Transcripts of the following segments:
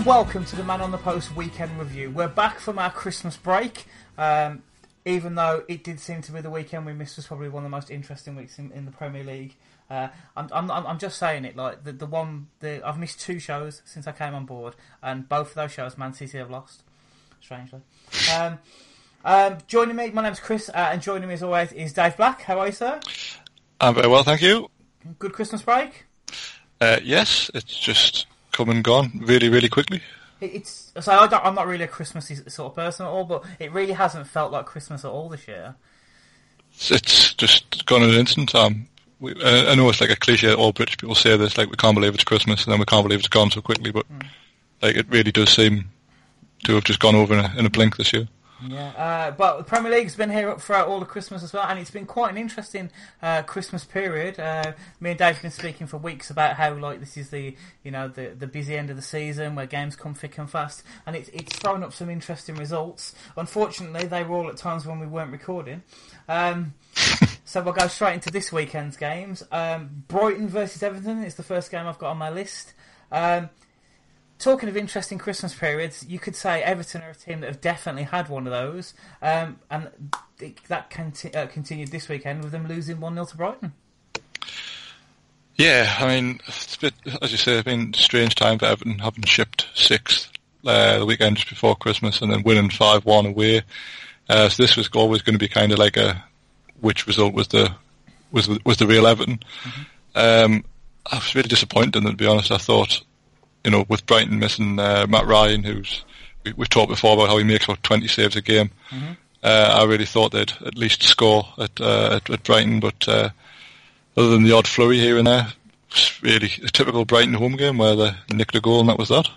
And welcome to the Man on the Post weekend review. We're back from our Christmas break. Um, even though it did seem to be the weekend we missed was probably one of the most interesting weeks in, in the Premier League. Uh, I'm, I'm, I'm just saying it like the, the one the I've missed two shows since I came on board, and both of those shows Man City have lost. Strangely. Um, um, joining me, my name's Chris, uh, and joining me as always is Dave Black. How are you, sir? I'm very well, thank you. Good Christmas break. Uh, yes, it's just come and gone really, really quickly. It's so I don't, I'm not really a Christmassy sort of person at all, but it really hasn't felt like Christmas at all this year. It's, just gone in an instant. Um, we, uh, I know it's like a cliche. All British people say this, like we can't believe it's Christmas, and then we can't believe it's gone so quickly. But like it really does seem to have just gone over in a, in a blink this year. Yeah, uh, but the Premier League's been here throughout all the Christmas as well, and it's been quite an interesting uh, Christmas period. Uh, me and Dave have been speaking for weeks about how like this is the you know the the busy end of the season where games come thick and fast, and it's it's thrown up some interesting results. Unfortunately, they were all at times when we weren't recording. Um, so we'll go straight into this weekend's games. Um, Brighton versus Everton is the first game I've got on my list. Um, Talking of interesting Christmas periods, you could say Everton are a team that have definitely had one of those, um, and it, that conti- uh, continued this weekend with them losing 1 0 to Brighton. Yeah, I mean, it's a bit, as you say, it's been a strange time for Everton, having shipped sixth uh, the weekend just before Christmas and then winning 5-1 away. Uh, so this was always going to be kind of like a, which result was the, was, was the real Everton. Um, I was really disappointed in them, to be honest. I thought, you know, with Brighton missing uh, Mat Ryan, who's, we, we've talked before about how he makes about 20 saves a game. Uh, I really thought they'd at least score at, uh, at, at Brighton, but, uh, other than the odd flurry here and there, it's really a typical Brighton home game where they nicked a goal and that was that.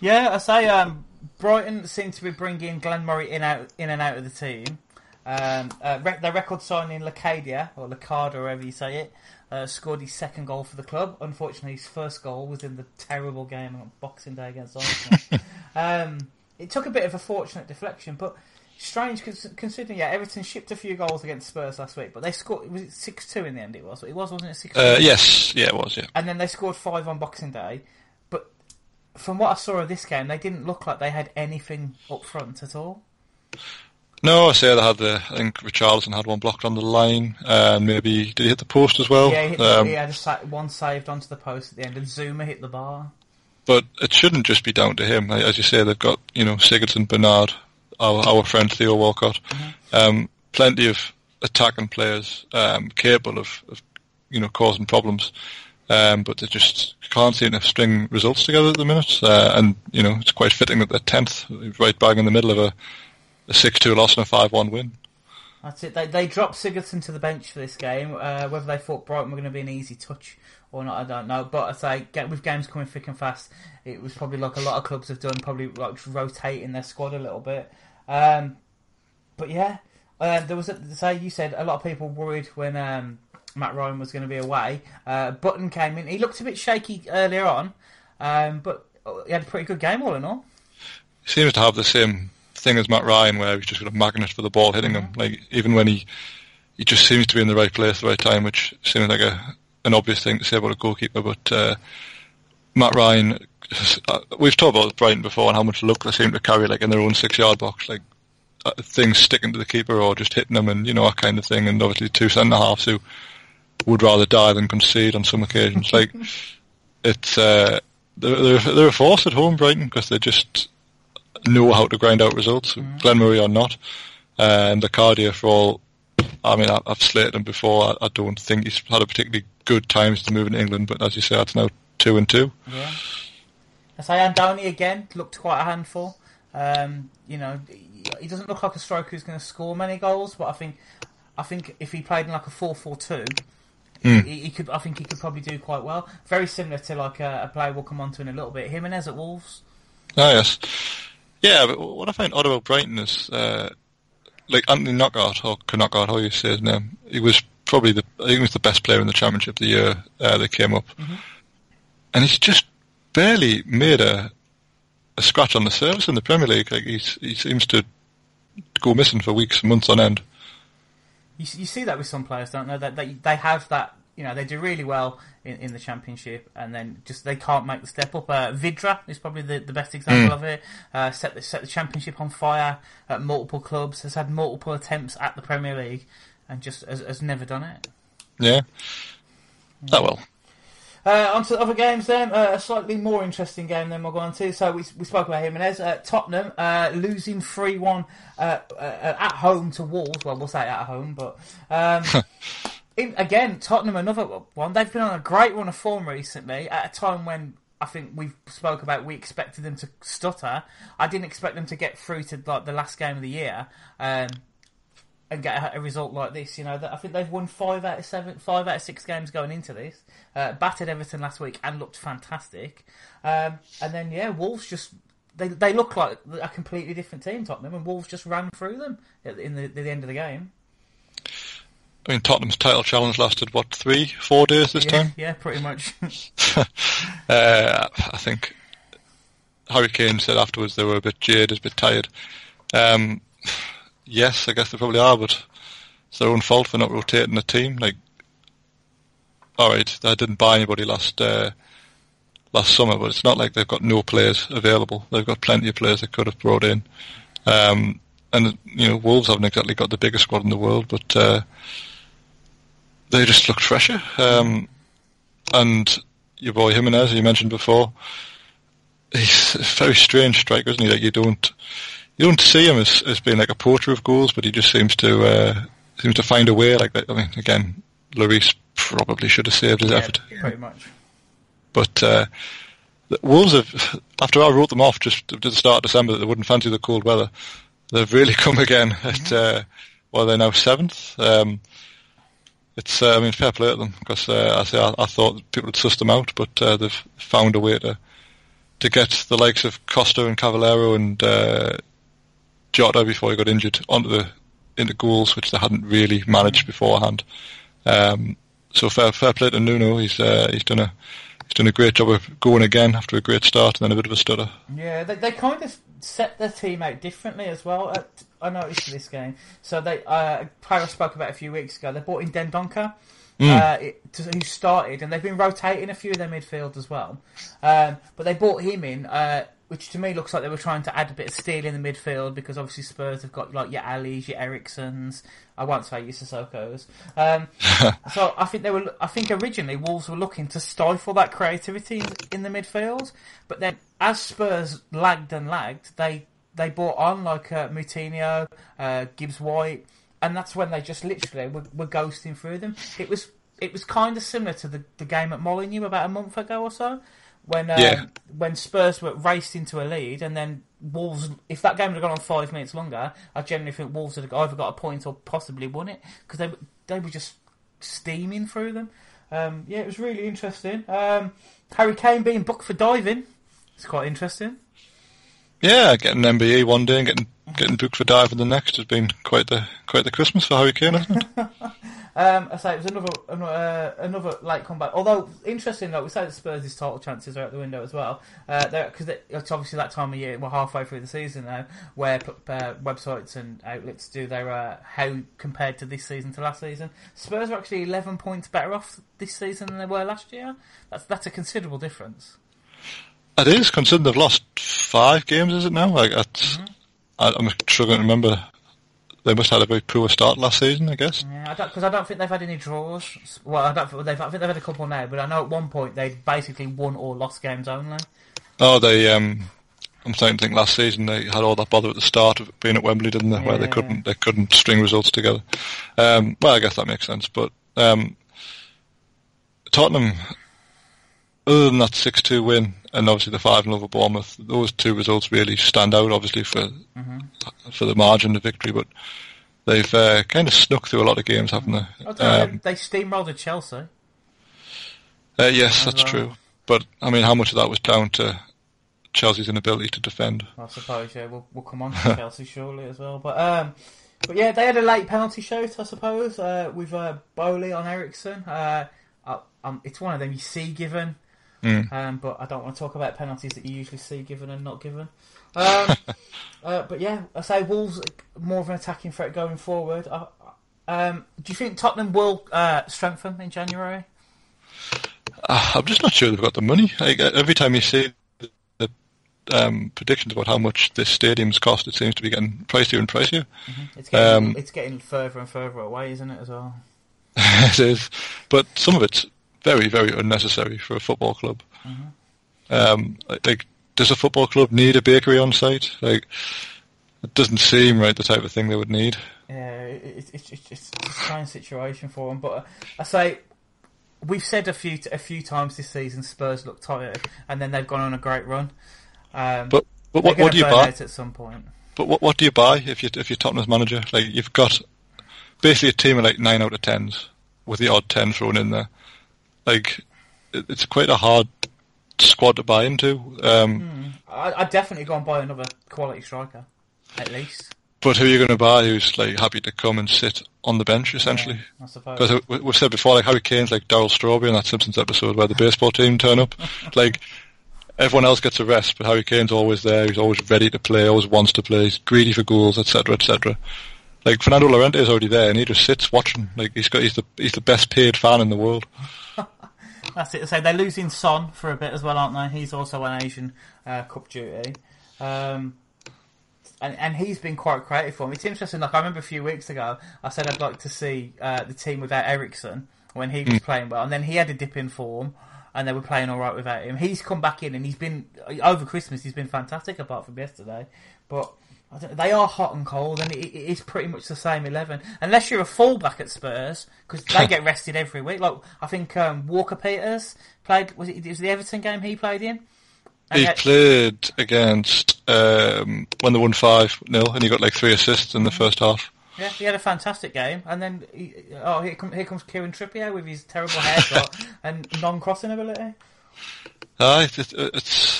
Yeah, I say um, Brighton seem to be bringing Glenn Murray in out in and out of the team. Um, uh, their record signing Locadia or Lacada, however you say it, uh, scored his second goal for the club. Unfortunately, his first goal was in the terrible game on Boxing Day against Arsenal. um, it took a bit of a fortunate deflection, but strange considering. Yeah, Everton shipped a few goals against Spurs last week, but they scored. Was it six two in the end? It was. It was, wasn't it? Six. Uh, yes, yeah, it was, yeah. and then they scored five on Boxing Day. But from what I saw of this game, they didn't look like they had anything up front at all. No, I say they had the, I think Richarlison had one blocked on the line, and maybe, did he hit the post as well? Yeah, he, hit, Um, he had a, one saved onto the post at the end, and Zouma hit the bar. But it shouldn't just be down to him. As you say, they've got, you know, Sigurdsson, Bernard, our, our friend Theo Walcott, um, plenty of attacking players, um, capable of, of, you know, causing problems. Um, but they just can't seem to string results together at the minute. Uh, and, you know, it's quite fitting that they're 10th, right bang in the middle of a, a 6-2 loss and a 5-1 win. That's it. They, they dropped Sigurdsson to the bench for this game. Uh, whether they thought Brighton were going to be an easy touch or not, I don't know. But I say, get, with games coming thick and fast, it was probably like a lot of clubs have done, probably like rotating their squad a little bit. Um, but yeah, uh, there was a, say you said a lot of people worried when um, Mat Ryan was going to be away. Uh, Button came in. He looked a bit shaky earlier on, um, but he had a pretty good game all in all. He seems to have the same thing as Mat Ryan, where he's just got a magnet for the ball hitting him. Like even when he he just seems to be in the right place at the right time, which seems like a an obvious thing to say about a goalkeeper. But uh, Mat Ryan, uh, we've talked about Brighton before and how much luck they seem to carry, like in their own six-yard box, like uh, things sticking to the keeper or just hitting them, and you know that kind of thing. And obviously two centre halves who would rather die than concede on some occasions. like it's uh, they're, they're they're a force at home, Brighton, because they just know how to grind out results. Glenn Murray or not, uh, and Locadia for all. I mean, I, I've slated him before. I, I don't think he's had a particularly good times to move in England, but as you say, that's now two and two. Yeah. As I say Andone again looked quite a handful. Um, you know, he doesn't look like a striker who's going to score many goals, but I think I think if he played in like a 4-4-2, Mm. he, he could. I think he could probably do quite well. Very similar to like a, a player we'll come on to in a little bit. Jimenez at Wolves. Oh yes, yeah. But what I find odd about Brighton is uh, like Anthony Knockaert or Knockout, how you say his name. He was probably the I think he was the best player in the championship the year uh, they came up, and he's just barely made a a scratch on the surface in the Premier League. Like he's, he seems to go missing for weeks, months on end. You, you see that with some players, don't they? That they, they have that. You know, they do really well in, in the championship, and then just they can't make the step up. Uh, Vydra is probably the, the best example of it. Uh, set the set the championship on fire at multiple clubs. Has had multiple attempts at the Premier League, and just has, has never done it. Yeah. Oh well. Uh, on to the other games then. Uh, a slightly more interesting game than we'll go on to. So we, we spoke about Jimenez. Uh, Tottenham uh, losing 3 1 uh, uh, at home to Wolves. Well, we'll say at home, but. Um, in, again, Tottenham, another one. They've been on a great run of form recently at a time when I think we spoke about we expected them to stutter. I didn't expect them to get through to like the last game of the year. Um, and get a, a result like this. You know, I think they've won five out of seven, five out of six games going into this. Uh, Everton last week and looked fantastic. Um, and then yeah, Wolves just they they look like a completely different team, Tottenham, and Wolves just ran through them in the, the end of the game. I mean, Tottenham's title challenge lasted what three, four days this yeah, time. yeah, pretty much. Uh, I think Harry Kane said afterwards they were a bit jaded, a bit tired. Um, yes, I guess they probably are, but it's their own fault for not rotating the team. Like, all right, I didn't buy anybody last uh, last summer, but it's not like they've got no players available. They've got plenty of players they could have brought in. Um, and you know, Wolves haven't exactly got the biggest squad in the world, but uh, they just looked fresher. Um, and your boy Jimenez, you mentioned before, he's a very strange striker, isn't he? Like you don't you don't see him as, as being like a poacher of goals, but he just seems to uh, seems to find a way. Like that. I mean, again, Lloris probably should have saved his yeah, effort, pretty much. but uh, the Wolves have. After I wrote them off just at the start of December that they wouldn't fancy the cold weather, they've really come again. At uh, well, they're now seventh. Um, it's uh, I mean fair play to them because uh, I say I, I thought people would suss them out, but uh, they've found a way to to get the likes of Costa and Cavaleiro and uh, Jota before he got injured onto the into goals, which they hadn't really managed beforehand. Um, so fair fair play to Nuno. He's uh, he's done a he's done a great job of going again after a great start and then a bit of a stutter. Yeah, they, they kind of set their team out differently as well. Uh, I noticed for this game. So they, uh, a player I spoke about a few weeks ago, they bought in Dendoncker, uh, it, to, who started, and they've been rotating a few of their midfield as well. Um, but they bought him in, uh, which to me looks like they were trying to add a bit of steel in the midfield because obviously Spurs have got like your Alli's, your Eriksens. I won't say your Sissoko's. Um, so I think they were. I think originally Wolves were looking to stifle that creativity in, in the midfield, but then as Spurs lagged and lagged, they they bought on like uh, Moutinho, uh, Gibbs White, and that's when they just literally were, were ghosting through them. It was it was kind of similar to the, the game at Molineux about a month ago or so, when um, Yeah. when Spurs were raced into a lead, and then Wolves. If that game had gone on five minutes longer, I generally think Wolves had either got a point or possibly won it because they they were just steaming through them. Um, yeah, it was really interesting. Um, Harry Kane being booked for diving. It's quite interesting. Yeah, getting an MBE one day and getting getting booked for diving the next has been quite the quite the Christmas for Harry Kane, hasn't it? Um, I say it was another another, uh, another comeback. Although interesting, like we say, that Spurs' title chances are out the window as well. Because it's obviously that time of year. We're halfway through the season now, where uh, websites and outlets do their uh, how compared to this season to last season. Spurs are actually eleven points better off this season than they were last year. That's that's a considerable difference. It is, considering they've lost five games, is it now? Like, that's, I, I'm struggling to remember. They must have had a very poor start last season, I guess. Yeah, I because I don't think they've had any draws. Well, I don't. think They've, I think they've had a couple now, but I know at one point they'd basically won or lost games only. Oh, they. Um, I'm starting to think last season they had all that bother at the start of being at Wembley, didn't they? Where they couldn't they couldn't string results together. Um, well, I guess that makes sense. But um, Tottenham, other than that six two win and obviously the five 0 over Bournemouth, those two results really stand out. Obviously for Mm-hmm. for the margin of victory, but they've uh, kind of snuck through a lot of games, haven't they? I don't Um, they steamrolled at Chelsea. uh, yes, that's well. true. But I mean, how much of that was down to Chelsea's inability to defend? I suppose yeah, we'll we'll come on to Chelsea shortly as well. But um, but yeah, they had a late penalty shout, I suppose, uh, with uh, Boly on Eriksen. Uh, uh, um, it's one of them you see given, Mm. um, but I don't want to talk about penalties that you usually see given and not given. Um, uh, but yeah, I say Wolves more of an attacking threat going forward. Uh, um, do you think Tottenham will uh, strengthen in January? Uh, I'm just not sure they've got the money. Like, every time you see the, the um, predictions about how much this stadium's cost, it seems to be getting pricier and pricier. It's getting Um, it's getting further and further away, isn't it? As well. it is, but some of it's very, very unnecessary for a football club. Um, like, does a football club need a bakery on site? Like, it doesn't seem right the type of thing they would need. Yeah, it, it, it's it's it's a strange situation for them. But uh, I say we've said a few a few times this season Spurs look tired, and then they've gone on a great run. Um, But but what, what do you buy? at some point? But what what do you buy if you if you're Tottenham's manager? Like you've got basically a team of like nine out of tens with the odd ten thrown in there. Like it's quite a hard squad to buy into. Um, I, I'd definitely go and buy another quality striker, at least. But who are you going to buy who's like happy to come and sit on the bench essentially? I suppose. Because we- we've said before, like Harry Kane's like Darryl Strawberry in that Simpsons episode where the baseball team turn up. like everyone else gets a rest, but Harry Kane's always there. He's always ready to play. Always wants to play. He's greedy for goals, etc., etc. Like Fernando Llorente is already there, and he just sits watching. Like he's got he's the he's the best paid fan in the world. That's it. So they're losing Son for a bit as well, aren't they? He's also on Asian uh, Cup duty. Um, and, and he's been quite creative for me. It's interesting. Like I remember a few weeks ago, I said I'd like to see uh, the team without Eriksen when he was playing well, and then he had a dip in form, and they were playing all right without him. He's come back in, and he's been over Christmas. He's been fantastic, apart from yesterday. But they are hot and cold, and it, it is pretty much the same eleven, unless you're a fullback at Spurs because they get rested every week. Like I think um, Walker Peters played. Was it, it was the Everton game he played in? And He played against um, when they won five 0 and he got like three assists in the first half. Yeah, he had a fantastic game, and then he, oh, here, come, here comes Kieran Trippier with his terrible haircut and non-crossing ability. It's, it's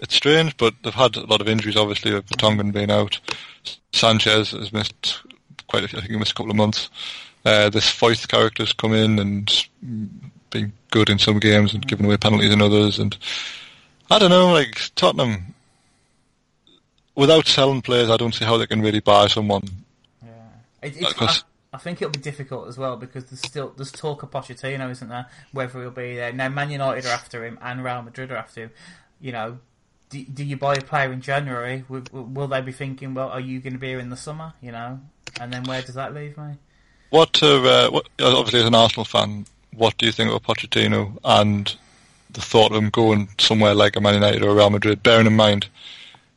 it's strange, but they've had a lot of injuries. Obviously, with Vertonghen being out, Sanchez has missed quite a few. I think he missed a couple of months. Uh, this Foyth character's come in and been good in some games and given away penalties in others. And I don't know, like Tottenham, without selling players, I don't see how they can really buy someone. It, it's, I, I think it'll be difficult as well because there's still there's talk of Pochettino, isn't there? Whether he'll be there now. Man United are after him, and Real Madrid are after him. You know, do, do you buy a player in January? Will, will they be thinking, well, are you going to be here in the summer? You know, and then where does that leave me? What, uh, what obviously as an Arsenal fan, what do you think about Pochettino and the thought of him going somewhere like a Man United or a Real Madrid? Bearing in mind,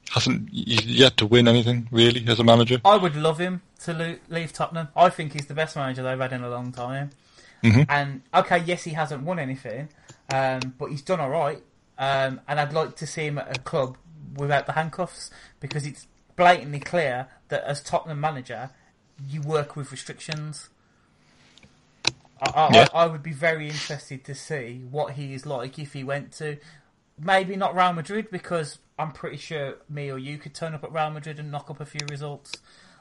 hasn't yet to win anything really as a manager. I would love him to leave Tottenham. I think he's the best manager they've had in a long time. Mhm. And okay, yes, he hasn't won anything, um, but he's done all right. Um, and I'd like to see him at a club without the handcuffs because it's blatantly clear that as Tottenham manager, you work with restrictions. I, I, Yeah. I, I would be very interested to see what he is like if he went to maybe not Real Madrid because I'm pretty sure me or you could turn up at Real Madrid and knock up a few results.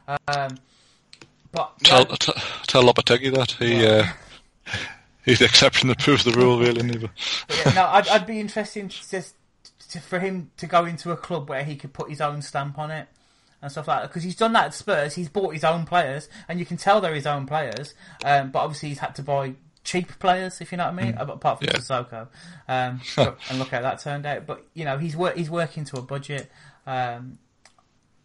Um, but yeah, Tell t- tell Lopetegui that he uh, he's the exception that proves the rule, really. Isn't he? But- but yeah, no, I'd, I'd be interested in just to, for him to go into a club where he could put his own stamp on it and stuff like that. Because he's done that at Spurs. He's bought his own players, and you can tell they're his own players. Um, but obviously, he's had to buy cheap players, if you know what I mean. Apart from Yeah. Sissoko, um, and look how that turned out. But you know, he's wor- he's working to a budget. Um,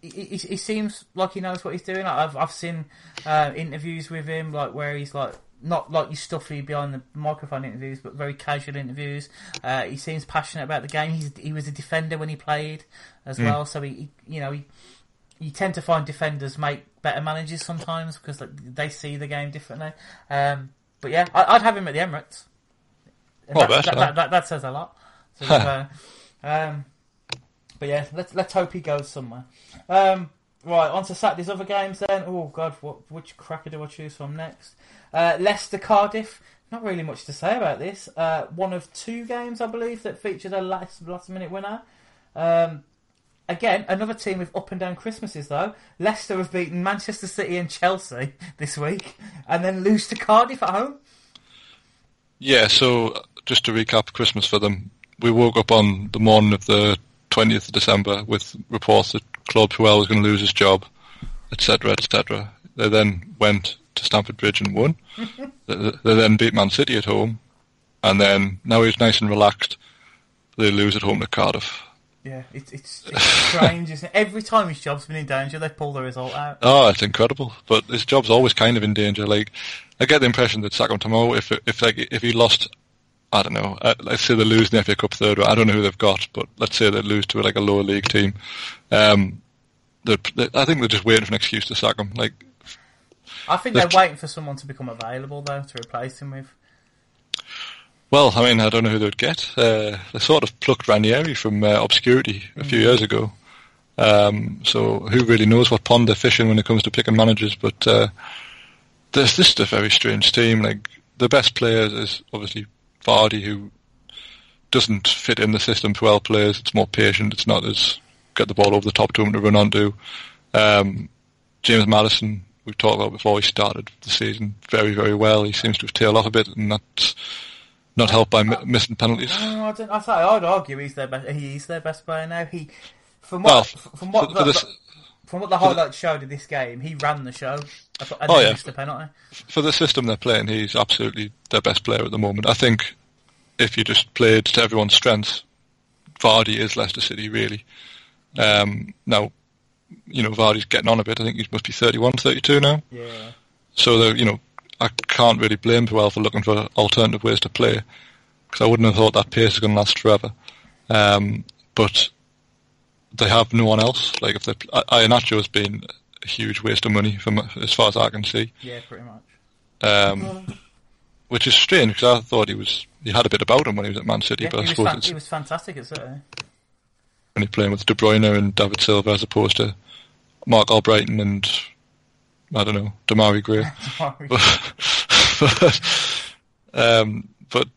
he, he, he seems like he knows what he's doing. I've I've seen uh, interviews with him, like where he's like not like your stuffy behind the microphone interviews, but very casual interviews. Uh, he seems passionate about the game. He's he was a defender when he played as well, so he, he you know he. You tend to find defenders make better managers sometimes because like, they see the game differently. Um, but yeah, I, I'd have him at the Emirates. Better. that, that, that, that says a lot. So, uh, um, but yeah, let's let's hope he goes somewhere. Um, right, on to Saturday's other games then. Oh God, what which cracker do I choose from next? Uh, Leicester Cardiff. Not really much to say about this. Uh, one of two games, I believe, that featured a last last minute winner. Um, again, another team with up and down Christmases though. Leicester have beaten Manchester City and Chelsea this week, and then lose to Cardiff at home. Yeah, so just to recap Christmas for them, we woke up on the morning of the 20th of December with reports that Claude Puel was going to lose his job, etc., etc. They then went to Stamford Bridge and won. they, they then beat Man City at home, and then now he's nice and relaxed. They lose at home to Cardiff. Yeah, it's it's, it's strange, isn't it? Every time his job's been in danger, they pull the result out. Oh, it's incredible. But his job's always kind of in danger. Like, I get the impression that tomorrow, if if like if he lost, I don't know. Uh, let's say they lose in the FA Cup third. I don't know who they've got, but let's say they lose to like a lower league team. Um, they I think they're just waiting for an excuse to sack him. Like, I think they're waiting for someone to become available though to replace him with. well, I mean, I don't know who they'd get. Uh, they sort of plucked Ranieri from uh, obscurity a few years ago. Um, so who really knows what pond they're fishing when it comes to picking managers? But uh, there's this is a very strange team. Like the best player is obviously Vardy, who doesn't fit in the system to well players. It's more patient. It's not as get the ball over the top to him to run onto. Um, James Maddison, we've talked about before. He started the season very, very well. He seems to have tailed off a bit, and that's not helped by mi- missing penalties. Oh, I don't. I say I'd argue he's their best. He's their best player now. He, from Well, what from what for- the, for this- from what the highlights showed of this game, he ran the show. Oh, yeah. missed the penalty. for the system they're playing, he's absolutely their best player at the moment. I think if you just played to everyone's strengths, Vardy is Leicester City really. Um, now, you know, Vardy's getting on a bit. I think he must be 31, 32 now. Yeah. So, you know, I can't really blame Puel for looking for alternative ways to play because I wouldn't have thought that pace is going to last forever. Um, but they have no one else. Like if they, Iheanacho has been a huge waste of money from as far as I can see Yeah, pretty much. um, which is strange because I thought he was he had a bit about him when he was at Man City, Yeah, but I he, was suppose fan- it's he was fantastic at City. when he's playing with De Bruyne and David Silva as opposed to Marc Albrighton and I don't know Demarai Gray. but, um, but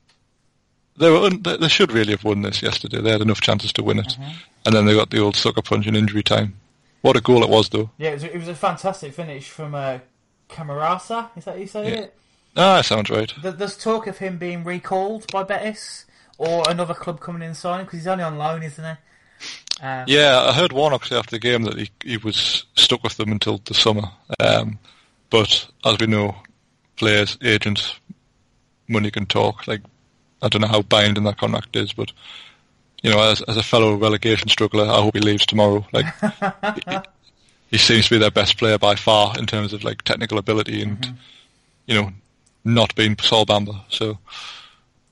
they were un- they should really have won this yesterday. They had enough chances to win it, Mm-hmm. and then they got the old sucker punch in injury time. What a goal it was, though. yeah, it was, it was a fantastic finish from uh, Camarasa. Is that how you say Yeah. it? Ah, sounds right. There's talk of him being recalled by Betis or another club coming in and signing because he's only on loan, isn't he? Um, Yeah, I heard Warnock say after the game that he he was stuck with them until the summer. Um, but as we know, players, agents, money can talk. Like I don't know how binding that contract is, but you know, as as a fellow relegation struggler, I hope he leaves tomorrow. Like he, he seems to be their best player by far in terms of like technical ability and you know not being Sol Bamba. So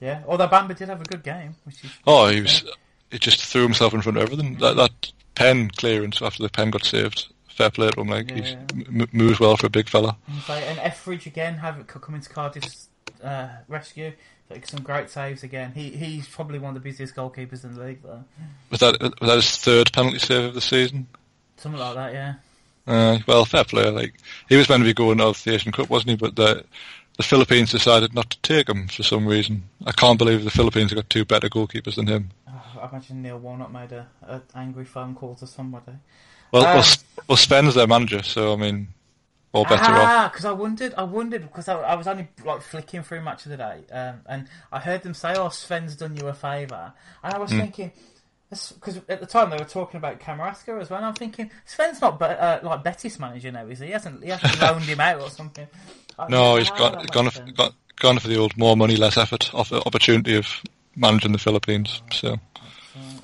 Yeah, although Bamba did have a good game, which is Oh, he was. He just threw himself in front of everything. That that pen clearance after the pen got saved. Fair play to him. Like he m- moves well for a big fella. And Etheridge again have coming to Cardiff's uh, rescue. Like some great saves again. He he's probably one of the busiest goalkeepers in the league though. Was that was that his third penalty save of the season? Something like that, yeah. Uh, well, fair play. Like he was meant to be going out of the Asian Cup, wasn't he? But the the Philippines decided not to take him for some reason. I can't believe the Philippines have got two better goalkeepers than him. Oh, I imagine Neil Warnock made a, a angry phone call to somebody. Well, well, well, Sven's their manager, so I mean, all better off. Ah, because I wondered, I wondered because I, I was only like flicking through match of the day, um, and I heard them say, "Oh, Sven's done you a favour," and I was thinking, because at the time they were talking about Camarasa as well, and I'm thinking Sven's not be, uh, like Betis manager now, is he? He hasn't, he hasn't loaned him out or something. I No, thought, he's "Ah, gone gone, for, sense." gone gone for the old more money, less effort off opportunity of managing the Philippines. So.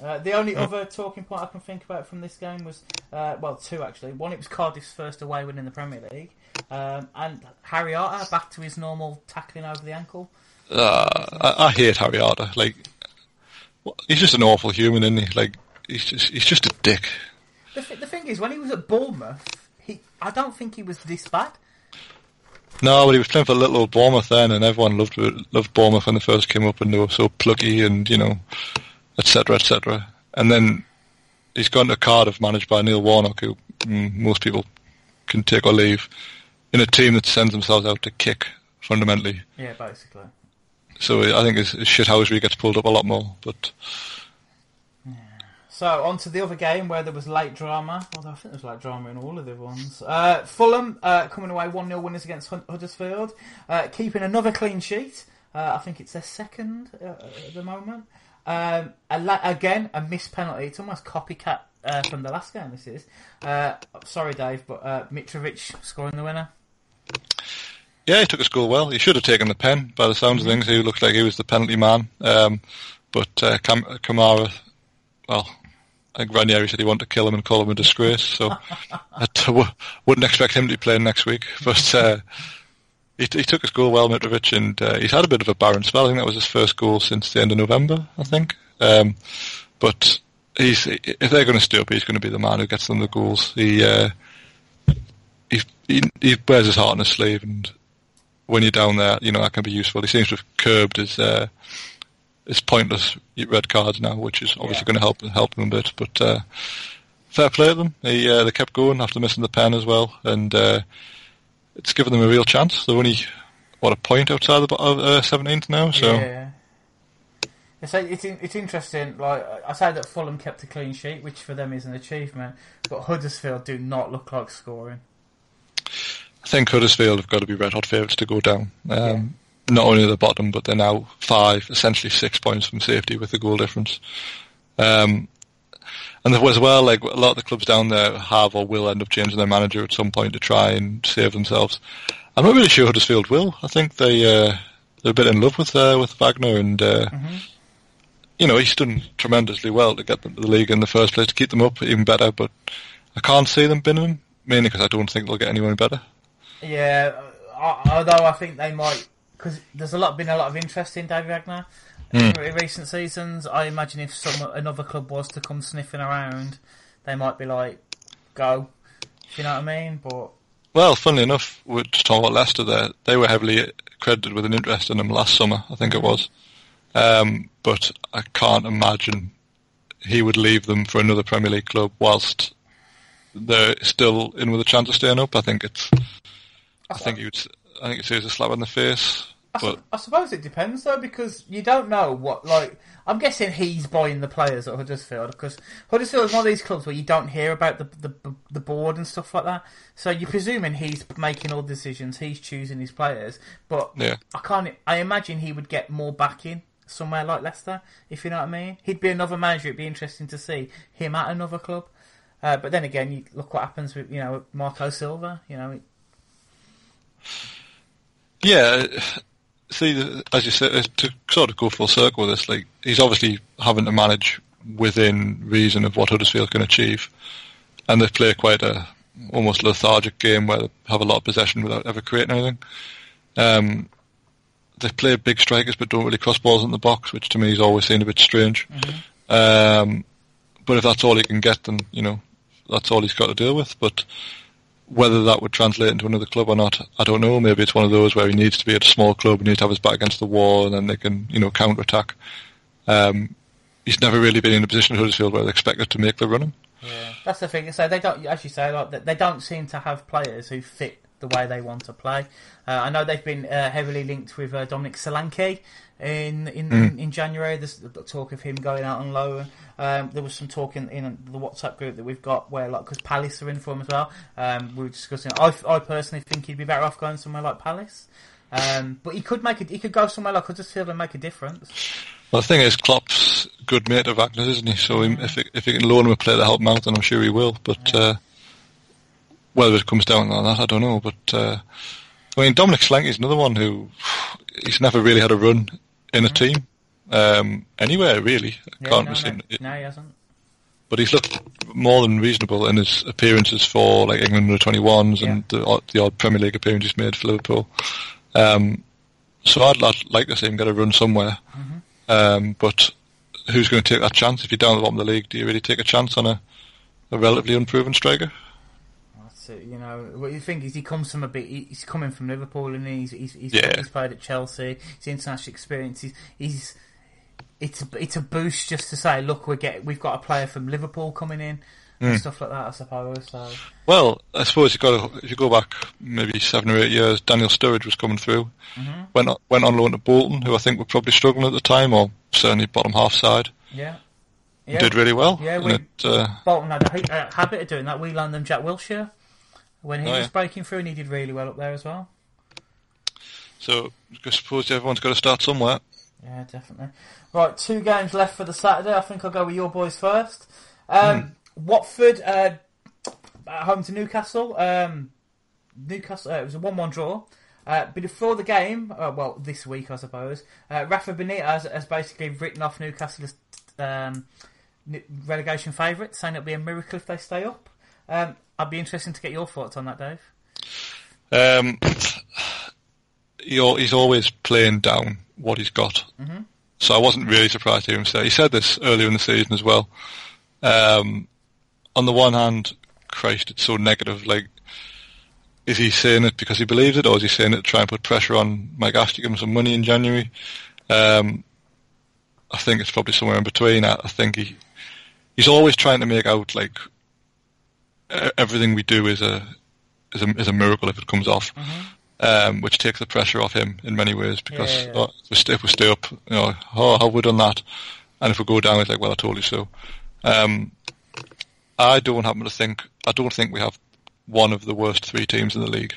Uh, the only other talking point I can think about from this game was, uh, well, two actually. One, it was Cardiff's first away win in the Premier League, um, and Harry Arter back to his normal tackling over the ankle. Uh, I, I hate Harry Arter. Like, he's just an awful human, isn't he? Like, he's just he's just a dick. The, th- the thing is, when he was at Bournemouth, he I don't think he was this bad. No, but he was playing for little old Bournemouth then, and everyone loved loved Bournemouth when they first came up, and they were so plucky and you know, etc. etc. And then he's gone to Cardiff, managed by Neil Warnock, who mm, most people can take or leave, in a team that sends themselves out to kick fundamentally. Yeah, basically. So I think his, his shithousery gets pulled up a lot more, but. So on to the other game where there was late drama. Although I think there was late drama in all of the ones. Uh, Fulham uh, coming away one 0 winners against Huddersfield, uh, keeping another clean sheet. Uh, I think it's their second uh, at the moment. Um, a again, a missed penalty. It's almost copycat uh, from the last game. This is. sorry, Dave, but Mitrovic scoring the winner. Yeah, he took a goal well. He should have taken the pen. By the sounds mm-hmm. of things, he looked like he was the penalty man. Um, but Cam- Kamara, well, I think Ranieri said he wanted to kill him and call him a disgrace, so I wouldn't expect him to be playing next week. But uh, he, he, took his goal well, Mitrovic, and uh, he's had a bit of a barren spell. I think that was his first goal since the end of November, I think. Um, but he's if they're going to stay up, he's going to be the man who gets them the goals. He, uh, he, he he wears his heart on his sleeve, and when you're down there, you know that can be useful. He seems to have curbed his uh, it's pointless red cards now, which is obviously yeah. going to help help them a bit. But uh, fair play to them. They uh, they kept going after missing the pen as well, and uh, it's given them a real chance. They're only what a point outside the uh, seventeenth now. So. Yeah. It's, it's it's interesting. Like I say that Fulham kept a clean sheet, which for them is an achievement. But Huddersfield do not look like scoring. I think Huddersfield have got to be red hot favourites to go down. Um, not only at the bottom, but they're now five, essentially six points from safety with the goal difference. Um, and as well, like a lot of the clubs down there have or will end up changing their manager at some point to try and save themselves. I'm not really sure Huddersfield will. I think they uh, they're a bit in love with uh, with Wagner, and uh, mm-hmm. you know he's done tremendously well to get them to the league in the first place to keep them up even better. But I can't see them binning them mainly because I don't think they'll get anyone better. Yeah, although I think they might because there's a lot been a lot of interest in David Wagner mm. in recent seasons. I imagine if some another club was to come sniffing around, they might be like, "Go," you know what I mean? But well, funnily enough, we're just talking about Leicester. There, they were heavily credited with an interest in him last summer. I think it was, um, but I can't imagine he would leave them for another Premier League club whilst they're still in with a chance of staying up. I think it's. I think you'd. I think it's a slap in the face. I, but... I suppose it depends though, because you don't know what like. I'm guessing he's buying the players at Huddersfield because Huddersfield is one of these clubs where you don't hear about the, the the board and stuff like that. So you're presuming he's making all the decisions, he's choosing his players. But yeah. I can't. I imagine he would get more backing somewhere like Leicester, if you know what I mean. He'd be another manager. It'd be interesting to see him at another club. Uh, but then again, you look what happens with you know Marco Silva. You know. Yeah, see, as you said, to sort of go full circle with this, like he's obviously having to manage within reason of what Huddersfield can achieve, and they play quite a almost lethargic game where they have a lot of possession without ever creating anything. Um, they play big strikers but don't really cross balls in the box, which to me has always seemed a bit strange. Mm-hmm. Um, but if that's all he can get, then you know that's all he's got to deal with. But whether that would translate into another club or not, I don't know. Maybe it's one of those where he needs to be at a small club, he needs to have his back against the wall, and then they can, you know, counter attack. Um, he's never really been in a position at Huddersfield where they're expected to make the running. Yeah, that's the thing. So they don't, as you say, like they don't seem to have players who fit the way they want to play. Uh, I know they've been uh, heavily linked with uh, Dominic Solanke in in, mm. in, January. There's talk of him going out on loan. Um, there was some talk in, in the WhatsApp group that we've got where like because Palace are in for him as well. Um, we were discussing. I, I personally think he'd be better off going somewhere like Palace. Um, but he could make it. He could go somewhere like Huddersfield and make a difference. Well, the thing is, Klopp's good mate of Wagner's, isn't he? So if he, if he can loan him a player to help him out, then I'm sure he will. But yeah. uh, whether it comes down to that, I don't know. But uh, I mean, Dominic Solanke is another one who he's never really had a run in a team um, anywhere really. I yeah, can't no, no, it. no, he hasn't. But he's looked more than reasonable in his appearances for like England under twenty ones and the, odd, the odd Premier League appearance he's made for Liverpool. Um, so I'd, I'd, like to see him get a run somewhere. Mm-hmm. Um, but who's going to take that chance? If you're down at the bottom of the league, do you really take a chance on a, a relatively unproven striker? So, you know, what you think is he comes from a bit. He's coming from Liverpool, and he's he's he's, Yeah. he's played at Chelsea. His international experience. He's, he's it's a, it's a boost just to say, look, we get we've got a player from Liverpool coming in and stuff like that. I suppose. So Well, I suppose you got to, if you go back maybe seven or eight years, Daniel Sturridge was coming through, went on, went on loan to Bolton, who I think were probably struggling at the time, or certainly bottom half side. yeah, Yeah. Did really well. Yeah, we- it, uh, Bolton had a, a habit of doing that. We loaned them Jack Wilshere when he Oh, was yeah. breaking through, and he did really well up there as well. so I suppose everyone's got to start somewhere. Yeah, definitely. Right, two games left for the Saturday. I think I'll go with your boys first. Um, Watford uh, at home to Newcastle. Um, Newcastle. Uh, it was a one-one draw. Uh, but before the game, uh, well, this week I suppose, uh, Rafa Benitez has basically written off Newcastle as um, relegation favourite, saying it'll be a miracle if they stay up. Um, I'd be interested to get your thoughts on that, Dave. Um, he's always playing down what he's got. So I wasn't really surprised to hear him say. He said this earlier in the season as well. Um, on the one hand, Christ, it's so negative. Like, is he saying it because he believes it, or is he saying it to try and put pressure on Mike Ash to give him some money in January? Um, I think it's probably somewhere in between. I, I think he he's always trying to make out like everything we do is a is a is a miracle if it comes off, um, which takes the pressure off him in many ways because Yeah, yeah, yeah. oh, if, we stay, if we stay up, you know, oh, how have we done that? And if we go down, it's like, well, I told you so. Um, I don't happen to think I don't think we have one of the worst three teams in the league.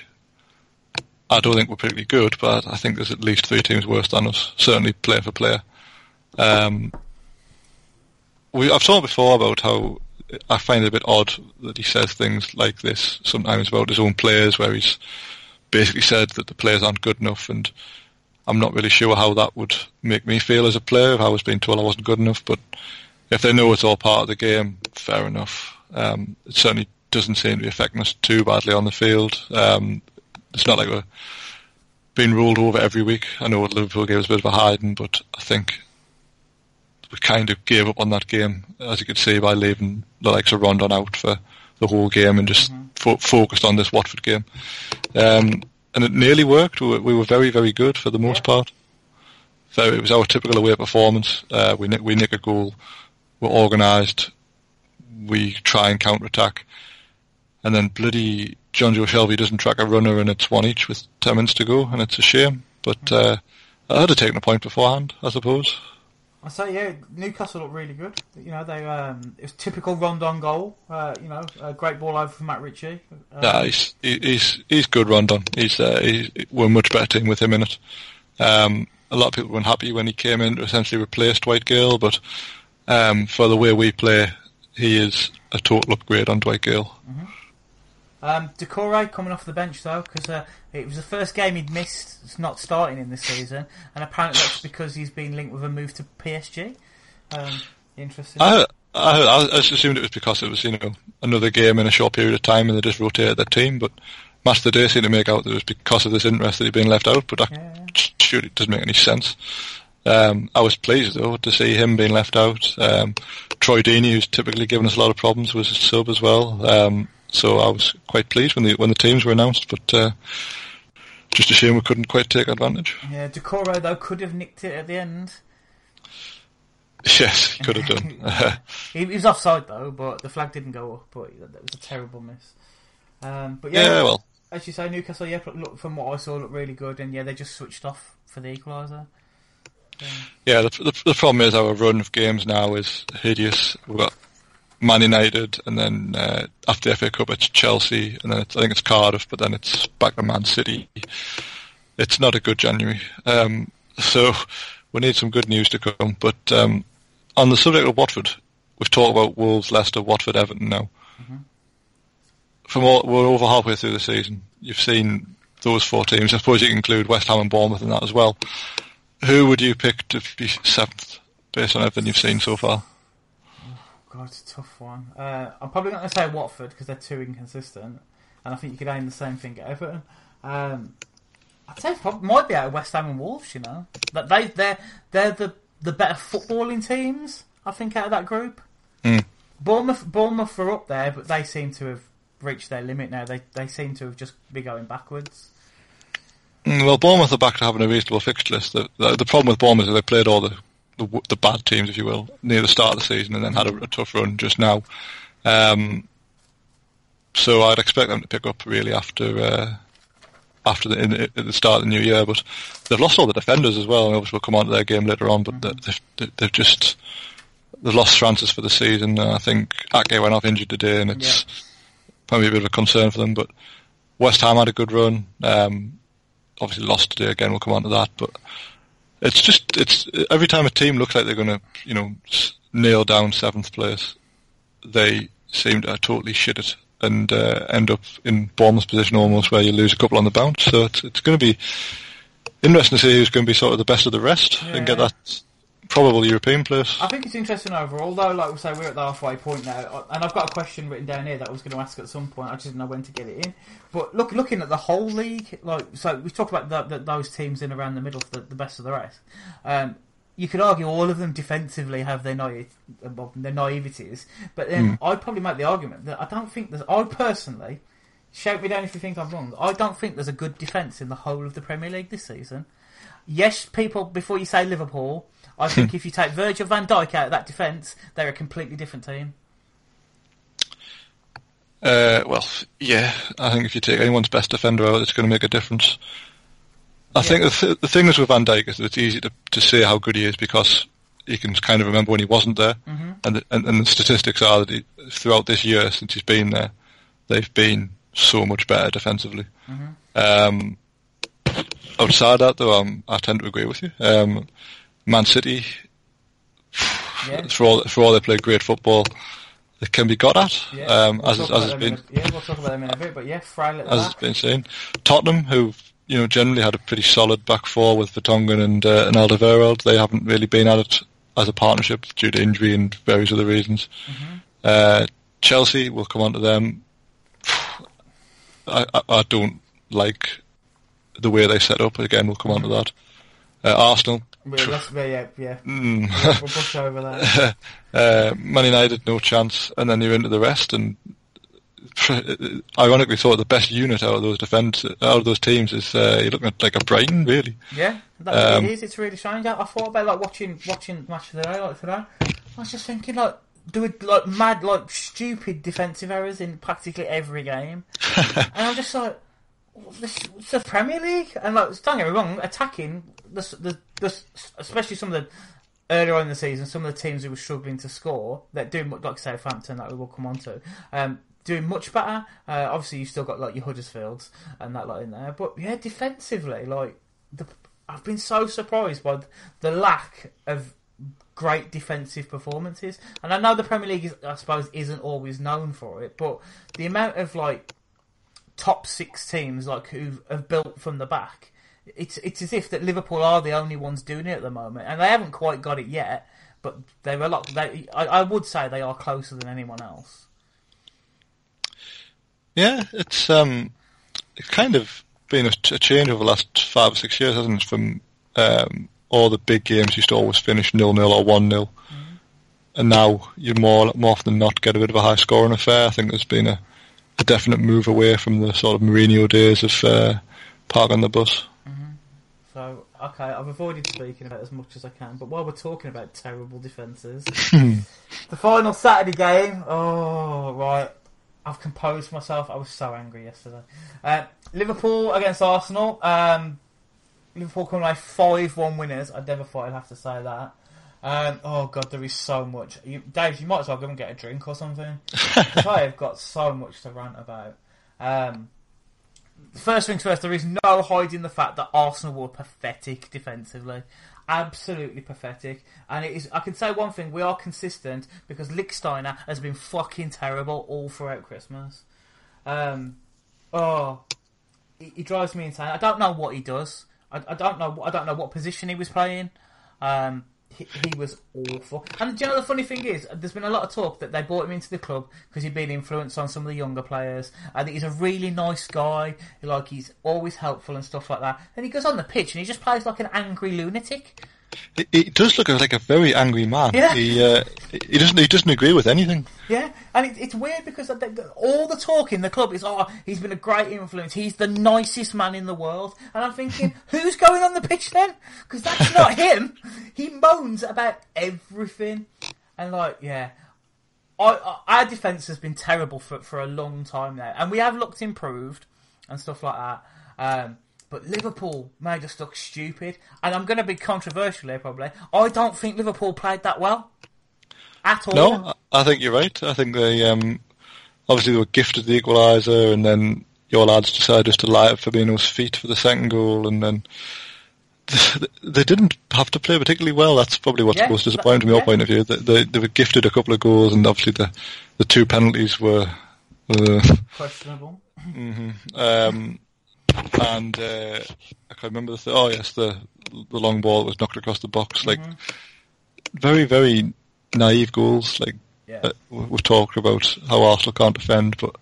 I don't think we're particularly good, but I think there's at least three teams worse than us. Certainly, player for player. Um, we I've talked before about how I find it a bit odd that he says things like this sometimes about his own players, where he's basically said that the players aren't good enough, and I'm not really sure how that would make me feel as a player if I was being told I wasn't good enough. But if they know it's all part of the game, fair enough. Um, it certainly doesn't seem to be affecting us too badly on the field. Um, it's not like we're being ruled over every week. I know Liverpool gave us a bit of a hiding, but I think we kind of gave up on that game, as you could see by leaving the likes of Rondon out for the whole game and just fo- focused on this Watford game. Um, and it nearly worked. We were, we were very, very good for the most part. So it was our typical away performance. Uh, we nick, we nick a goal. We're organised. We try and counter attack, and then bloody Jonjo Shelvey doesn't track a runner, and it's one each with ten minutes to go, and it's a shame. But uh, I had to take a point beforehand, I suppose. I say, yeah, Newcastle looked really good. You know, they um, it was typical Rondon goal. Uh, you know, a great ball over from Matt Ritchie. Uh, Yeah, he's he's he's good Rondon. He's uh, he's we're a much better team with him in it. Um, a lot of people weren't happy when he came in to essentially replace Dwight Gayle, but um, for the way we play, he is a total upgrade on Dwight Gayle. Um, Doucouré coming off the bench though, because uh, it was the first game he'd missed not starting in the season, and apparently that's because he's been linked with a move to PSG. Um, interesting. I, I I I just assumed it was because it was you know another game in a short period of time and they just rotated their team, but Match of the Day seemed to make out that it was because of this interest that he'd been left out, but that Yeah, yeah. surely doesn't make any sense. Um, I was pleased though to see him being left out. Um, Troy Deeney, who's typically given us a lot of problems, was a sub as well. Um, so I was quite pleased when the when the teams were announced, but uh, just a shame we couldn't quite take advantage. Yeah, Doucouré though could have nicked it at the end. Yes, he could have done. He, he was offside though, but the flag didn't go up. But that was a terrible miss. Um, but yeah, yeah, well, as you say, Newcastle, yeah, look, from what I saw, looked really good, and yeah, they just switched off for the equaliser. Yeah, the, the, the problem is our run of games now is hideous. We've got Man United, and then uh, after the FA Cup it's Chelsea, and then it's, I think it's Cardiff, but then it's back to Man City. It's not a good January. Um, so we need some good news to come. But um, on the subject of Watford, we've talked about Wolves, Leicester, Watford, Everton now. From all, we're over halfway through the season. You've seen those four teams. I suppose you can include West Ham and Bournemouth in that as well. Who would you pick to be seventh based on everything you've seen so far? God, it's a tough one. Uh, I'm probably not going to say Watford because they're too inconsistent, and I think you could aim the same thing at Everton. Um, I'd say it might be out of West Ham and Wolves. You know, that they they're they're the the better footballing teams. I think out of that group. Mm. Bournemouth Bournemouth are up there, but they seem to have reached their limit now. They they seem to have just be going backwards. Mm, Well, Bournemouth are back to having a reasonable fixture list. The, the, the problem with Bournemouth is they played all the, the the bad teams, if you will, near the start of the season, and then had a, a tough run just now. Um, so I'd expect them to pick up really after uh, after the, in, at the start of the new year. But they've lost all the defenders as well, and obviously we'll come on to their game later on. But they- they've, they've just they've lost Francis for the season. And I think Ake went off injured today, and it's probably a bit of a concern for them. But West Ham had a good run. Um, obviously lost today again. We'll come on to that, but it's just it's every time a team looks like they're going to you know nail down seventh place, they seem to totally shit it and uh, end up in Bournemouth's position almost where you lose a couple on the bounce. So it's it's going to be interesting to see who's going to be sort of the best of the rest and get that probable European place. I think it's interesting overall, though. Like we say, we're at the halfway point now, and I've got a question written down here that I was going to ask at some point. I just didn't know when to get it in. But look, looking at the whole league, like so, we talked about the, the, those teams in around the middle, the, the best of the rest. Um, you could argue all of them defensively have their naive, their naiveties, but then I'd probably make the argument that I don't think there's. I personally, shout me down if you think I'm wrong. I don't think there's a good defence in the whole of the Premier League this season. Yes, people, before you say Liverpool, I think if you take Virgil van Dijk out of that defence, they're a completely different team. Uh, well, yeah, I think if you take anyone's best defender out, it's going to make a difference. I think the, th- the thing is with Van Dijk is that it's easy to, to say how good he is because you can kind of remember when he wasn't there, and, the, and and the statistics are that he, throughout this year since he's been there, they've been so much better defensively. Um, outside that, though, um, I tend to agree with you. Um, Man City, Yeah. for all for all they play great football, they can be got at, Yeah, um, we'll as as has been a- yeah, we'll talk about them in a bit, but yeah, frail at the as has been seen. Tottenham, who you know generally had a pretty solid back four with Vertonghen and uh, and Alderweireld, they haven't really been at it as a partnership due to injury and various other reasons. Mm-hmm. Uh, Chelsea, we'll come on to them. I, I, I don't like the way they set up. Again, we'll come on to that. Uh, Arsenal, Yeah, that's, yeah, yeah, yeah. mm, We'll push over that. uh, Man United, no chance, and then you're into the rest. And ironically, thought the best unit out of those defend out of those teams is uh, you're looking at like a Brighton, really. Yeah, Um, really is. It's really strange. I, I thought about like watching watching match of the day like today. I was just thinking like doing like mad like stupid defensive errors in practically every game, and I'm just like. This, it's the Premier League, and like, don't get me wrong, attacking the, the, especially some of the earlier on in the season, some of the teams who were struggling to score, that doing like Southampton, that we will come on to, um, doing much better. Uh, obviously, you've still got like your Huddersfields and that lot in there, but yeah, defensively, like the, I've been so surprised by the lack of great defensive performances. And I know the Premier League, is, I suppose, isn't always known for it, but the amount of like top six teams like who have built from the back. It's it's as if that Liverpool are the only ones doing it at the moment, and they haven't quite got it yet. But they're a lot. They, I, I would say they are closer than anyone else. Yeah, it's um, it's kind of been a, a change over the last five or six years, hasn't it? From um, all the big games used to always finish nil nil or one 0 and now you more more often than not get a bit of a high scoring affair. I think there's been a, a definite move away from the sort of Mourinho days of uh, park on the bus. So okay, I've avoided speaking about it as much as I can. But while we're talking about terrible defences, the final Saturday game. Oh right, I've composed myself. I was so angry yesterday. Uh, Liverpool against Arsenal. Um, Liverpool come away five-one winners. I never thought I'd have to say that. Um, oh god, there is so much. You, Dave, you might as well go and get a drink or something. I have got so much to rant about. Um, first things first, there is no hiding the fact that Arsenal were pathetic defensively. Absolutely pathetic. And it is I can say one thing, we are consistent because Lichtsteiner has been fucking terrible all throughout Christmas. Um, oh he, he drives me insane. I don't know what he does. I, I don't know I don't know what position he was playing. Um, he, he was awful. And do you know the funny thing is, there's been a lot of talk that they brought him into the club because he'd been influenced on some of the younger players. I think he's a really nice guy. Like he's always helpful and stuff like that. Then he goes on the pitch and he just plays like an angry lunatic. He, he does look like a very angry man. Yeah. He uh, he doesn't he doesn't agree with anything. Yeah, and it, it's weird because all the talk in the club is, oh, he's been a great influence. He's the nicest man in the world. And I'm thinking, who's going on the pitch then? Because that's not him. He moans about everything. And, like, yeah. I, I, our defence has been terrible for, for a long time now. And we have looked improved and stuff like that. Um, but Liverpool made us look stupid. And I'm going to be controversial here, probably. I don't think Liverpool played that well. At all. No, I think you're right. I think they um, obviously they were gifted the equaliser, and then your lads decided just to lie at Fabinho's feet for the second goal, and then they didn't have to play particularly well. That's probably what's Yeah, most disappointing from your yeah. point of view. They, they, they were gifted a couple of goals, and obviously the the two penalties were. were Questionable. um, and uh, I can't remember the th- oh yes the the long ball that was knocked across the box. Like very very naive goals like Yeah. uh, we- we've talked about how Arsenal can't defend but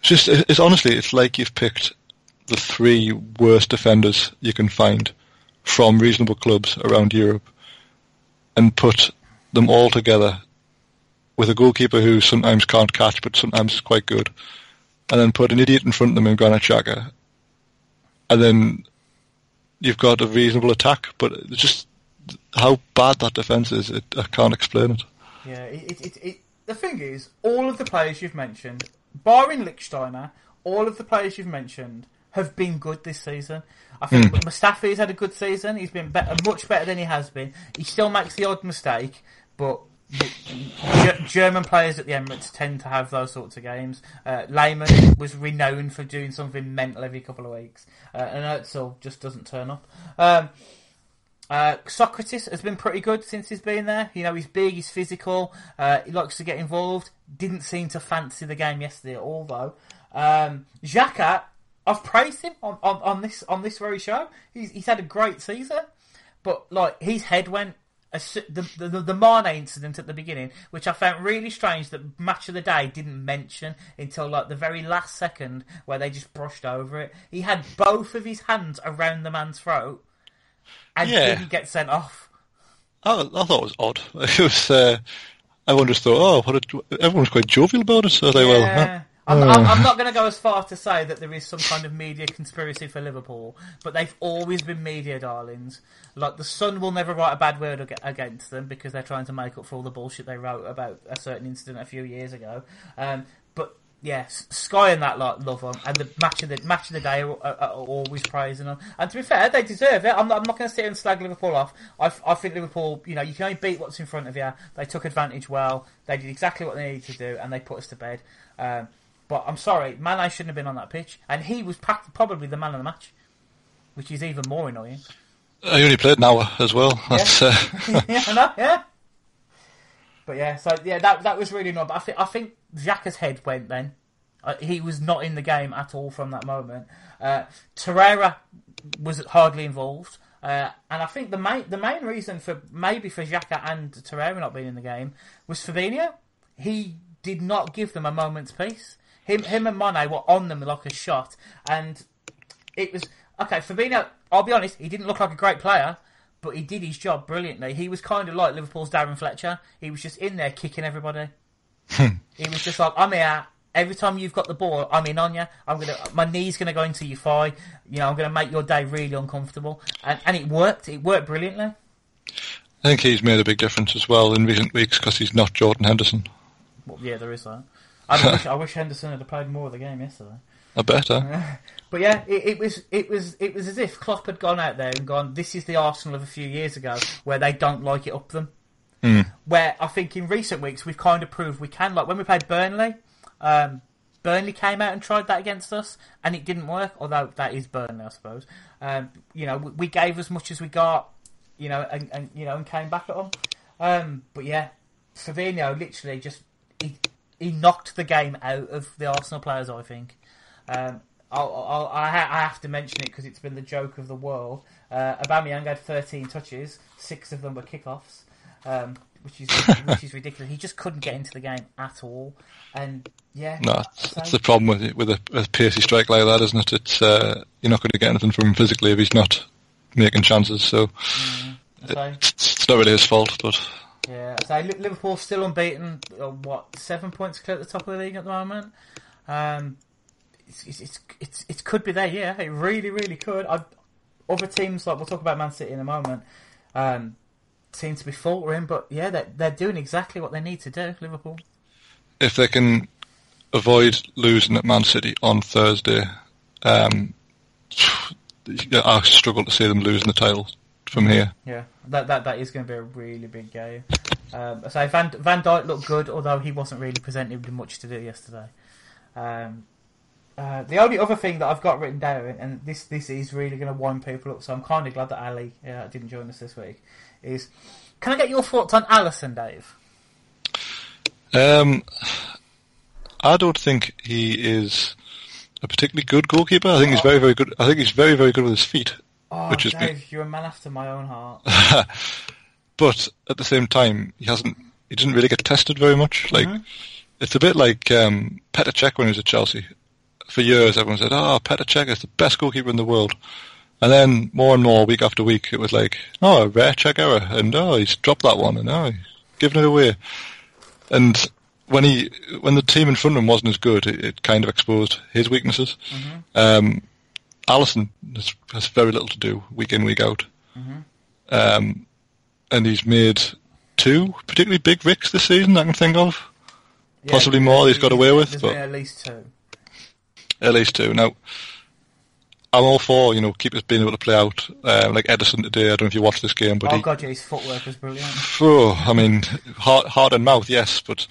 it's just it- it's honestly it's like you've picked the three worst defenders you can find from reasonable clubs around Europe and put them all together with a goalkeeper who sometimes can't catch but sometimes is quite good and then put an idiot in front of them in Granit Xhaka, and then you've got a reasonable attack. But just how bad that defence is, it, I can't explain it. Yeah, it, it, it, the thing is, all of the players you've mentioned, barring Lichtsteiner, all of the players you've mentioned have been good this season. I think hmm. Mustafi's had a good season. He's been better, much better than he has been. He still makes the odd mistake, but German players at the Emirates tend to have those sorts of games. Uh, Lehmann was renowned for doing something mental every couple of weeks, uh, and Özil just doesn't turn up. Um, uh, Sokratis has been pretty good since he's been there. You know, he's big, he's physical, uh, he likes to get involved. Didn't seem to fancy the game yesterday at all, though. Um, Xhaka, I've praised him on, on, on this on this very show. He's, he's had a great season, but like his head went. The, the the Mane incident at the beginning, which I found really strange that Match of the Day didn't mention until like the very last second, where they just brushed over it. He had both of his hands around the man's throat, and Yeah. didn't get sent off. I, I thought it was odd. It was. Uh, everyone just thought, oh, what a, everyone was quite jovial about it. So they well, Yeah. huh? I'm, I'm, I'm not going to go as far to say that there is some kind of media conspiracy for Liverpool, but they've always been media darlings. Like the Sun will never write a bad word against them because they're trying to make up for all the bullshit they wrote about a certain incident a few years ago. Um, but yes, Sky and that lot love them, and the match of the match of the day are, are, are always praising them. And to be fair, they deserve it. I'm not, I'm not going to sit and slag Liverpool off. I think Liverpool, you know, you can only beat what's in front of you. They took advantage well. They did exactly what they needed to do, and they put us to bed. Um, but I'm sorry, Mane shouldn't have been on that pitch, and he was probably the man of the match, which is even more annoying. I only played an hour as well. That's uh, yeah, I know, yeah. But yeah, so yeah, that that was really annoying. But I think I think Xhaka's head went then. Uh, he was not in the game at all from that moment. Uh, Torreira was hardly involved, uh, and I think the main the main reason for maybe for Xhaka and Torreira not being in the game was Fabinho. He did not give them a moment's peace. Him him and Mane were on them like a shot, and it was okay. Fabinho, I'll be honest, he didn't look like a great player, but he did his job brilliantly. He was kind of like Liverpool's Darren Fletcher. He was just in there kicking everybody. he was just like, I'm here. Every time you've got the ball, I'm in on you. I'm gonna, my knee's gonna go into your thigh. You know, I'm gonna make your day really uncomfortable. And and it worked. It worked brilliantly. I think he's made a big difference as well in recent weeks because he's not Jordan Henderson. Well, yeah, there is that. I wish, I wish Henderson had played more of the game yesterday. I better. But yeah, it, it was it was it was as if Klopp had gone out there and gone, "This is the Arsenal of a few years ago, where they don't like it up them." Where I think in recent weeks we've kind of proved we can. Like when we played Burnley, um, Burnley came out and tried that against us, and it didn't work. Although that is Burnley, I suppose. Um, you know, we, we gave as much as we got, you know, and, and you know, and came back at them. Um, but yeah, Fabinho literally just he he knocked the game out of the Arsenal players. I think. Um, I'll, I'll, I, have to mention it because it's been the joke of the world. Uh, Aubameyang had 13 touches, six of them were kickoffs, um, which is which is ridiculous. He just couldn't get into the game at all, and yeah, No, I'd that's, the problem with with a, a pacey strike like that, isn't it? It's uh, you're not going to get anything from him physically if he's not making chances. So say. It's not really his fault, but Yeah, so Liverpool still unbeaten. uh, What seven points clear at the top of the league at the moment? Um, it's, it's, it's, it could be there. Yeah, it really, really could. I, other teams like we'll talk about Man City in a moment. Um, seem to be faltering, but yeah, they're they're doing exactly what they need to do. Liverpool. if they can avoid losing at Man City on Thursday, um, I struggle to see them losing the title from here. Yeah, that that that is going to be a really big game. Um, so Van Van Dijk looked good, although he wasn't really presented with much to do yesterday. Um, uh, the only other thing that I've got written down, and this this is really going to wind people up, so I'm kind of glad that Ali uh, didn't join us this week. Is can I get your thoughts on Alisson, Dave? Um, I don't think he is a particularly good goalkeeper. I think he's very, very good. I think he's very, very good with his feet. Oh, Which is Dave, you're a man after my own heart. but at the same time, he hasn't. He didn't really get tested very much. Like it's a bit like um, Petr Cech when he was at Chelsea. For years, everyone said, "Oh, Petr Cech is the best goalkeeper in the world," and then more and more, week after week, it was like, "Oh, a rare Cech error," and "Oh, he's dropped that one," and "Oh, he's given it away." And when he, when the team in front of him wasn't as good, it, it kind of exposed his weaknesses. Um, Alisson has, has very little to do week in, week out. Um, and he's made two particularly big ricks this season I can think of. Yeah, Possibly more he's got away with, but- at least two. At least two. Now, I'm all for, you know, keepers being able to play out, uh, like Ederson today. I don't know if you watched this game, but Oh he, god, yeah, his footwork was brilliant. oh, I mean, heart and mouth, yes, but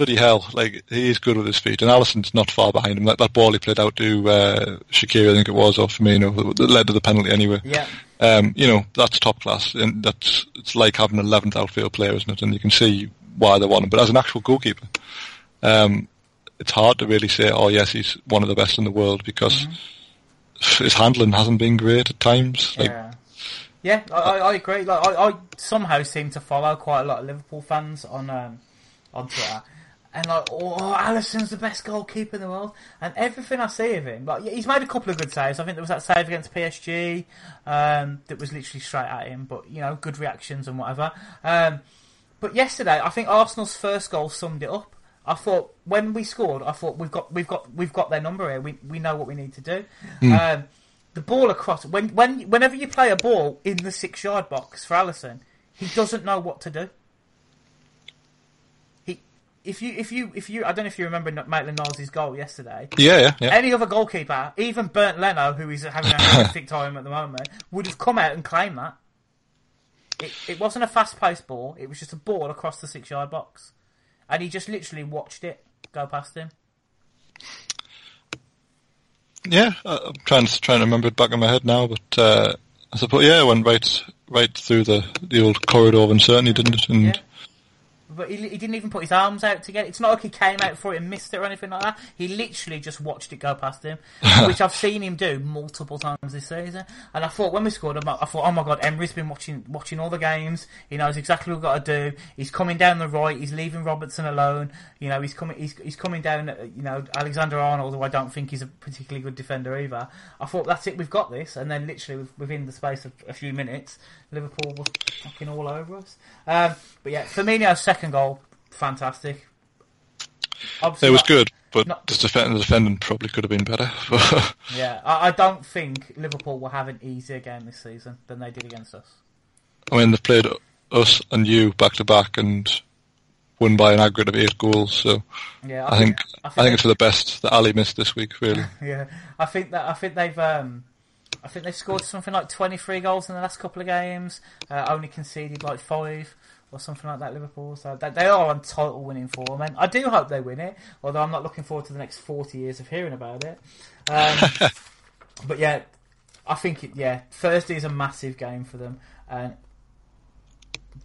bloody hell, like, he is good with his feet, and Alisson's not far behind him. That, that ball he played out to, uh, Shaqiri, I think it was, or Firmino, that led to the penalty anyway. Yeah, Um, you know, that's top class, and that's, it's like having an 11th outfield player, isn't it? And you can see why they want him. But as an actual goalkeeper, um, it's hard to really say, oh yes, he's one of the best in the world, because his handling hasn't been great at times. Like, yeah, yeah. I, I, I agree. Like, I, I somehow seem to follow quite a lot of Liverpool fans on um, on Twitter, and like, oh, Alisson's the best goalkeeper in the world, and everything I see of him, like, he's made a couple of good saves. I think there was that save against PSG um, that was literally straight at him, but you know, good reactions and whatever. Um, but yesterday, I think Arsenal's first goal summed it up. I thought when we scored, I thought we've got we've got we've got their number here. We we know what we need to do. Um, the ball across when when whenever you play a ball in the six yard box for Alisson, he doesn't know what to do. If you if you if you I don't know if you remember Maitland Niles' goal yesterday. yeah, yeah, yeah. Any other goalkeeper, even Bernd Leno, who is having a hectic time at the moment, would have come out and claimed that. It, it wasn't a fast-paced ball. It was just a ball across the six-yard box, and he just literally watched it go past him. Yeah, I- I'm trying to trying to remember it back in my head now, but uh, I suppose yeah, it went right right through the the old corridor of uncertainty, didn't it? And Yeah. But he, he didn't even put his arms out to get it. It's not like he came out for it and missed it or anything like that. He literally just watched it go past him, which I've seen him do multiple times this season. And I thought when we scored, I thought, oh my god, Emery's been watching watching all the games. He knows exactly what we've got to do. He's coming down the right. He's leaving Robertson alone. You know, he's coming. He's, he's coming down. You know, Alexander Arnold, who I don't think he's a particularly good defender either. I thought that's it. We've got this. And then literally within the space of a few minutes, Liverpool were fucking all over us. Um, but yeah, Firmino's second goal, fantastic. Obviously it was not- good, but not- the, defend, the defending probably could have been better. Yeah, I, I don't think Liverpool will have an easier game this season than they did against us. I mean, they've played us and you back to back and won by an aggregate of eight goals. So Yeah, I think I think, they- it's for the best that Ali missed this week. Really, Yeah, I think that I think they've um, I think they've scored something like twenty three goals in the last couple of games. Uh, only conceded like five or something like that. Liverpool, so they, they are on title winning form, and I do hope they win it. Although I'm not looking forward to the next forty years of hearing about it. Um, but yeah, I think it, yeah Thursday is a massive game for them, and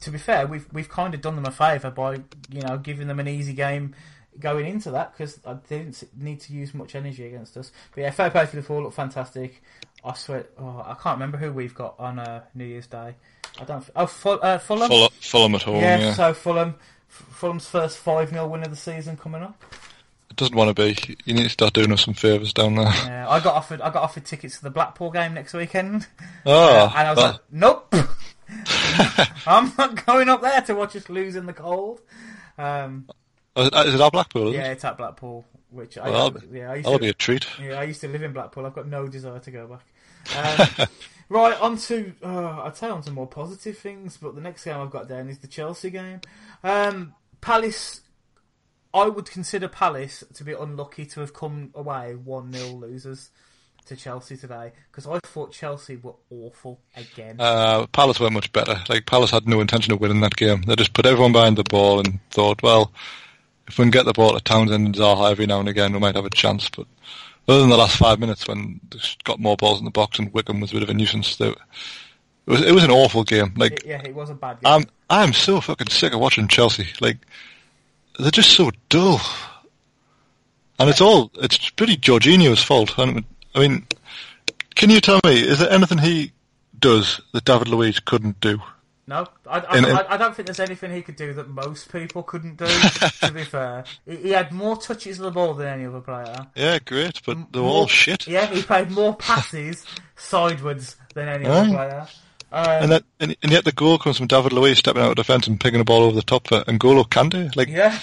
to be fair, we've we've kind of done them a favour by you know giving them an easy game going into that because they didn't need to use much energy against us. But yeah, fair play to Liverpool, look fantastic. I swear, oh, I can't remember who we've got on uh, New Year's Day. I don't. Oh, Ful- uh, Fulham. Fulham, Fulham at home. yeah, Yeah, so Fulham, F- Fulham's first five 0 win of the season coming up. it doesn't want to be. You need to start doing us some favours down there. Yeah, I got offered. I got offered tickets to the Blackpool game next weekend, Oh, and I was that- like, nope. I'm not going up there to watch us lose in the cold. Um, Is it at Blackpool? Yeah, it? it's at Blackpool, which I, Well, yeah, I used that'll to, be a treat. yeah, I used to live in Blackpool. I've got no desire to go back. Um, right, on to, uh, I'd say on to more positive things, but the next game I've got down is the Chelsea game. Um, Palace, I would consider Palace to be unlucky to have come away 1 0 losers to Chelsea today, because I thought Chelsea were awful again. Uh, Palace weren't much better. Like Palace had no intention of winning that game. They just put everyone behind the ball and thought, well, if we can get the ball to Townsend and Zaha every now and again, we might have a chance. But other than the last five minutes when they got more balls in the box and Wickham was a bit of a nuisance, they, it was it was an awful game. Like yeah, it was a bad game. I'm I'm so fucking sick of watching Chelsea. Like they're just so dull, and it's all it's pretty Jorginho's fault. I mean, can you tell me is there anything he does that David Luiz couldn't do? No, I, I, And- I, I don't think there's anything he could do that most people couldn't do. to be fair, he, he had more touches of the ball than any other player. Yeah, great, but they're More- all shit. Yeah, he played more passes sideways than any other Aye. player. Um, And, that, and, and yet the goal comes from David Luiz stepping out of defence and picking the ball over the top for N'Golo Kante. Like yeah,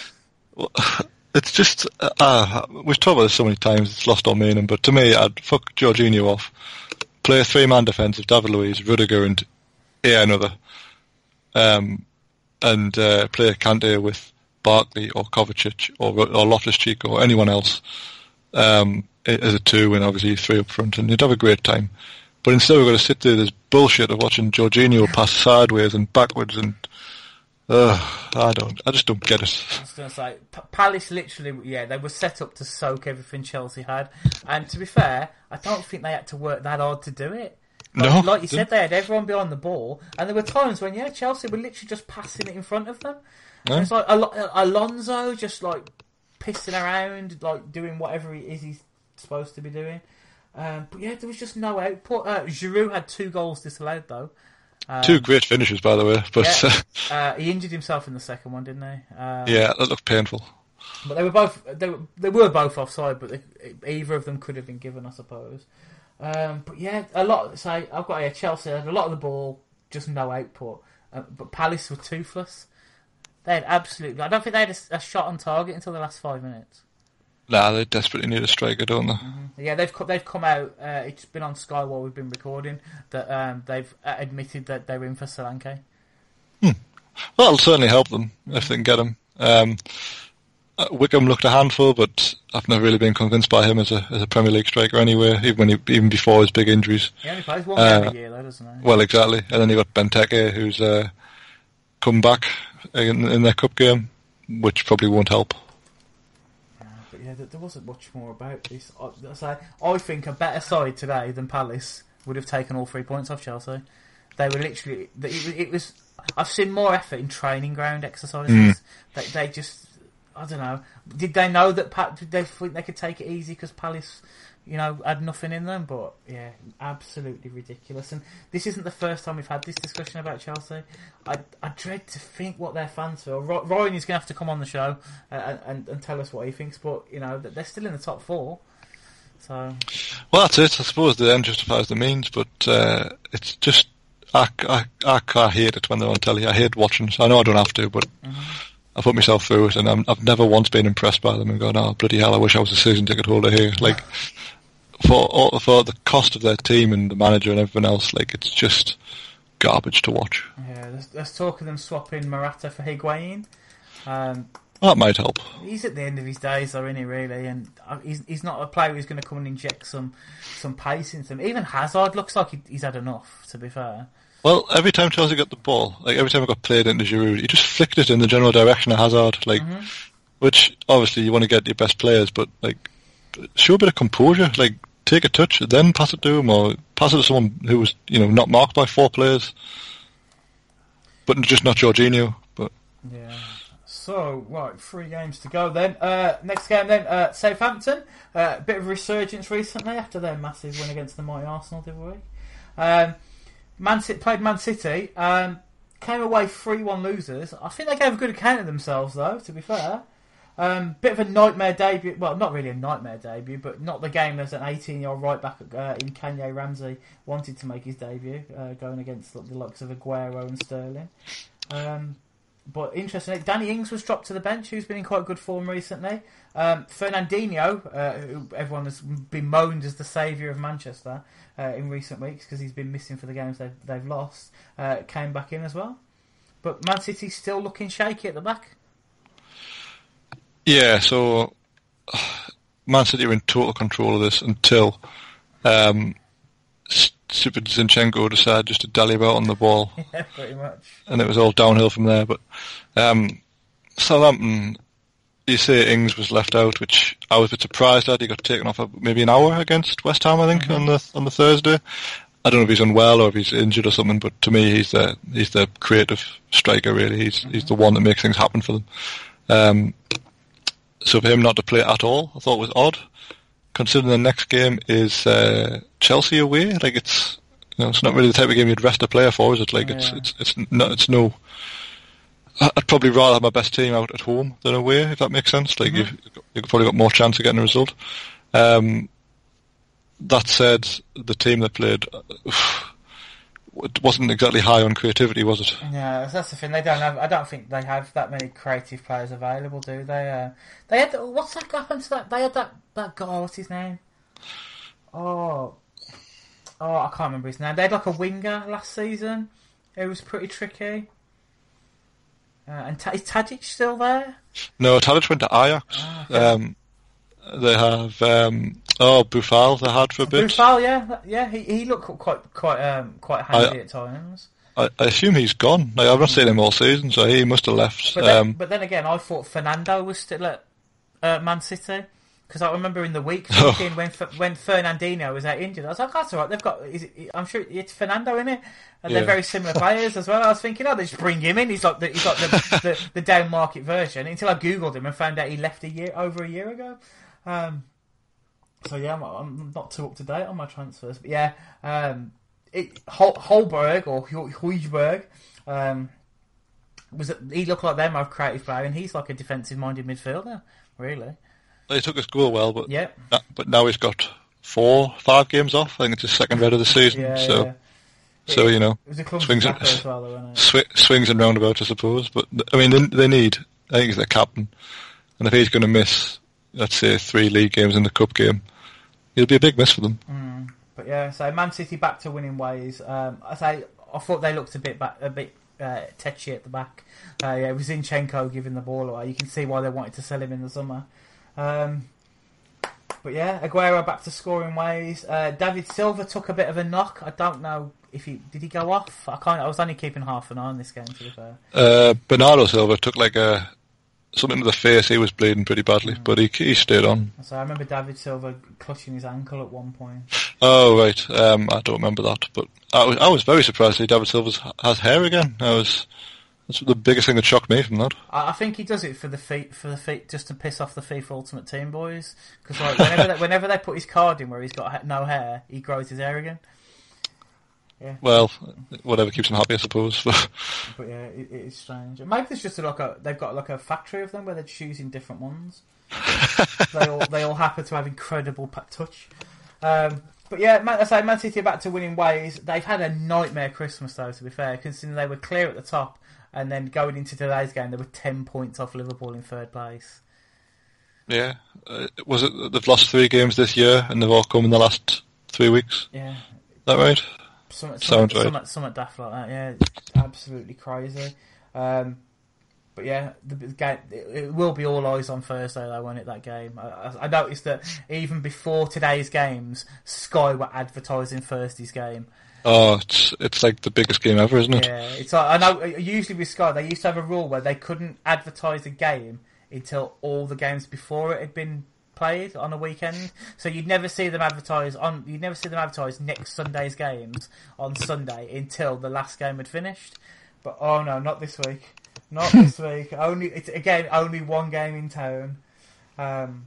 it's just uh, uh, we've talked about this so many times. It's lost all meaning. But to me, I'd fuck Jorginho off. Play a three-man defence of David Luiz, Rudiger, and yeah, another. Um, and uh, play a Kante with Barkley or Kovacic or or Loftus Cheek or anyone else um, as a two, and obviously three up front, and you'd have a great time. But instead, we've got to sit through this bullshit of watching Jorginho pass sideways and backwards, and uh, I don't, I just don't get it. I was going to say P- Palace literally, yeah, they were set up to soak everything Chelsea had. And to be fair, I don't think they had to work that hard to do it. Like, No, like you said, they had everyone behind the ball, and there were times when yeah, Chelsea were literally just passing it in front of them. Yeah. It's like Al- Alonso just like pissing around, like doing whatever he is he's supposed to be doing. Um, but yeah, there was just no output. Uh, Giroud had two goals disallowed though. Um, Two great finishes, by the way, but yeah. yeah, Uh, he injured himself in the second one, didn't he? Um, yeah that looked painful. But they were both they were, they were both offside, but they, either of them could have been given, I suppose. Um, but yeah, a lot. Say I've got here Chelsea had a lot of the ball, just no output. Uh, but Palace were toothless. They had absolutely. I don't think they had a, a shot on target until the last five minutes. Nah, they desperately need a striker, don't they? Yeah, they've they've come out. Uh, it's been on Sky while we've been recording that um, they've uh, admitted that they're in for Solanke. Well, it'll certainly help them if they can get him. Um, Wickham looked a handful, but I've never really been convinced by him as a as a Premier League striker anywhere, Even when he, even before his big injuries. He only plays one Uh, game a year, though, doesn't he? Well, exactly. And then you got Benteke, who's uh, come back in, in their cup game, which probably won't help. But yeah, there, wasn't much more about this. I, I say, I think a better side today than Palace would have taken all three points off Chelsea. They were literally. It, was- it was. I've seen more effort in training ground exercises. They, they just. I don't know. Did they know that? Pa- did they think they could take it easy because Palace, you know, had nothing in them? But yeah, absolutely ridiculous. And this isn't the first time we've had this discussion about Chelsea. I, I dread to think what their fans feel. Ro- Ryan is going to have to come on the show uh, and, and tell us what he thinks. But you know, they're still in the top four. So Well, that's it. I suppose the end justifies the means, but uh, it's just I, I, I, I hate it when they're on telly. I hate watching. I know I don't have to, but I put myself through it, and I'm, I've never once been impressed by them and gone, "Oh bloody hell! I wish I was a season ticket holder here." Like for all, for the cost of their team and the manager and everything else, like it's just garbage to watch. yeah, there's, there's talk of them swapping Morata for Higuain. Um, That might help. he's at the end of his days, though, isn't he? Really, and uh, he's he's not a player who's going to come and inject some some pace into him. Even Hazard looks like he, he's had enough. To be fair, Well, every time Chelsea got the ball, like every time it got played into Giroud, he just flicked it in the general direction of Hazard, like, which obviously you want to get your best players, but like, show a bit of composure, like, take a touch, then pass it to him, or pass it to someone who was, you know, not marked by four players, but just not Jorginho. But yeah. So right, three games to go then. Uh, next game then, uh, Southampton. Uh, bit of resurgence recently after their massive win against the mighty Arsenal other week. Um, Man City played Man City. Um, came away three-one losers. I think they gave a good account of themselves though. To be fair, Um, bit of a nightmare debut. Well, not really a nightmare debut, but not the game as an 18-year-old right back uh, in Kayne Ramsay wanted to make his debut, uh, going against the likes of Aguero and Sterling. Um, but interesting, Danny Ings was dropped to the bench, who's been in quite good form recently. Um, Fernandinho, uh, who everyone has bemoaned as the saviour of Manchester uh, in recent weeks because he's been missing for the games they've, they've lost, uh, came back in as well. But Man City's still looking shaky at the back. Yeah, so Man City are in total control of this until um, stupid Zinchenko decided just to dally about on the ball. Yeah, pretty much. And it was all downhill from there. But um, Southampton, you say Ings was left out, which I was a bit surprised at. He got taken off maybe an hour against West Ham, I think, mm-hmm. on the on the Thursday. I don't know if he's unwell or if he's injured or something, but to me, he's the he's the creative striker. Really, he's mm-hmm. he's the one that makes things happen for them. Um, so for him not to play at all, I thought was odd. Considering the next game is uh, Chelsea away, like it's you know it's not really the type of game you'd rest a player for, is it? Like yeah. it's it's it's no it's no. I'd probably rather have my best team out at home than away, if that makes sense. Like mm-hmm. you've, you've probably got more chance of getting a result. Um, that said, the team that played. It wasn't exactly high on creativity, was it? Yeah, that's the thing. They don't have. I don't think they have that many creative players available, do they? Uh, they had. What's that happened to that? They had that that guy. What's his name? Oh, oh, I can't remember his name. They had like a winger last season. It was pretty tricky. Uh, and T- is Tadic still there? No, Tadic went to Ajax. Ah, okay. um, they have um, oh Boufal they had for a bit. Boufal, yeah, yeah, he he looked quite quite um, quite handy I, at times. I, I, assume he's gone. Like, I've not seen him all season, so he must have left. But then, um, but then again, I thought Fernando was still at uh, Man City because I remember in the week thinking when when Fernandinho was out injured, I was like, that's all right. They've got, it, I'm sure it's Fernando in it, and yeah. they're very similar players as well. I was thinking, oh, they just bring him in. He's like the, he's like the, the, the down market version. Until I googled him and found out he left a year over a year ago. Um, so yeah, I'm, I'm, not too up to date on my transfers, but yeah, um, it, Hol- Holberg or Højbjerg, um, was he looked like their most creative player, and he's like a defensive-minded midfielder, really. He took his goal well, but yeah, but now he's got four, five games off. I think it's his second red of the season. Yeah, so, yeah. so you know, swings and well, though, sw- swings and roundabouts, I suppose. But I mean, they, they need. I think he's their captain, and if he's going to miss let's say three league games in the cup game, it'll be a big miss for them. Mm. But yeah, so Man City back to winning ways. Um, I say I thought they looked a bit back, a bit uh, tetchy at the back. Uh, yeah, it was Zinchenko giving the ball away. You can see why they wanted to sell him in the summer. Um, but yeah, Aguero back to scoring ways. Uh, David Silva took a bit of a knock. I don't know if he did he go off. I can't. I was only keeping half an eye on this game. To be fair, uh, Bernardo Silva took like a something to the face. He was bleeding pretty badly, mm. but he he stayed on. So I remember David Silva clutching his ankle at one point. Oh right, um, I don't remember that, but I was I was very surprised that David Silva has hair again. I was. That's the biggest thing that shocked me from that. I think he does it for the feet, for the feet, just to piss off the FIFA Ultimate Team boys. Because like whenever they, whenever they put his card in where he's got no hair, he grows his hair again. Yeah. Well, whatever keeps them happy, I suppose. but yeah, it, it is strange. Maybe there's just like a they've got like a factory of them where they're choosing different ones. they all they all happen to have incredible touch. Um, but yeah, Man, I say Man City are back to winning ways. They've had a nightmare Christmas though, to be fair, considering they were clear at the top, and then going into today's game, they were ten points off Liverpool in third place. Yeah, uh, was it they've lost three games this year, and they've all come in the last three weeks? Yeah, Is that right? Something, Sounds something, right. something, daft like that. Yeah, absolutely crazy. Um, but yeah, the, the game, it, it, will be all eyes on Thursday though, won't it? That game. I, I, noticed that even before today's games, Sky were advertising Thursday's game. Oh, it's it's like the biggest game ever, isn't it? Yeah, it's like, I know. Usually with Sky, they used to have a rule where they couldn't advertise a game until all the games before it had been played on a weekend. So you'd never see them advertise on. You'd never see them advertise next Sunday's games on Sunday until the last game had finished. But oh no, not this week. Not this week. Only it's again only one game in town. Um,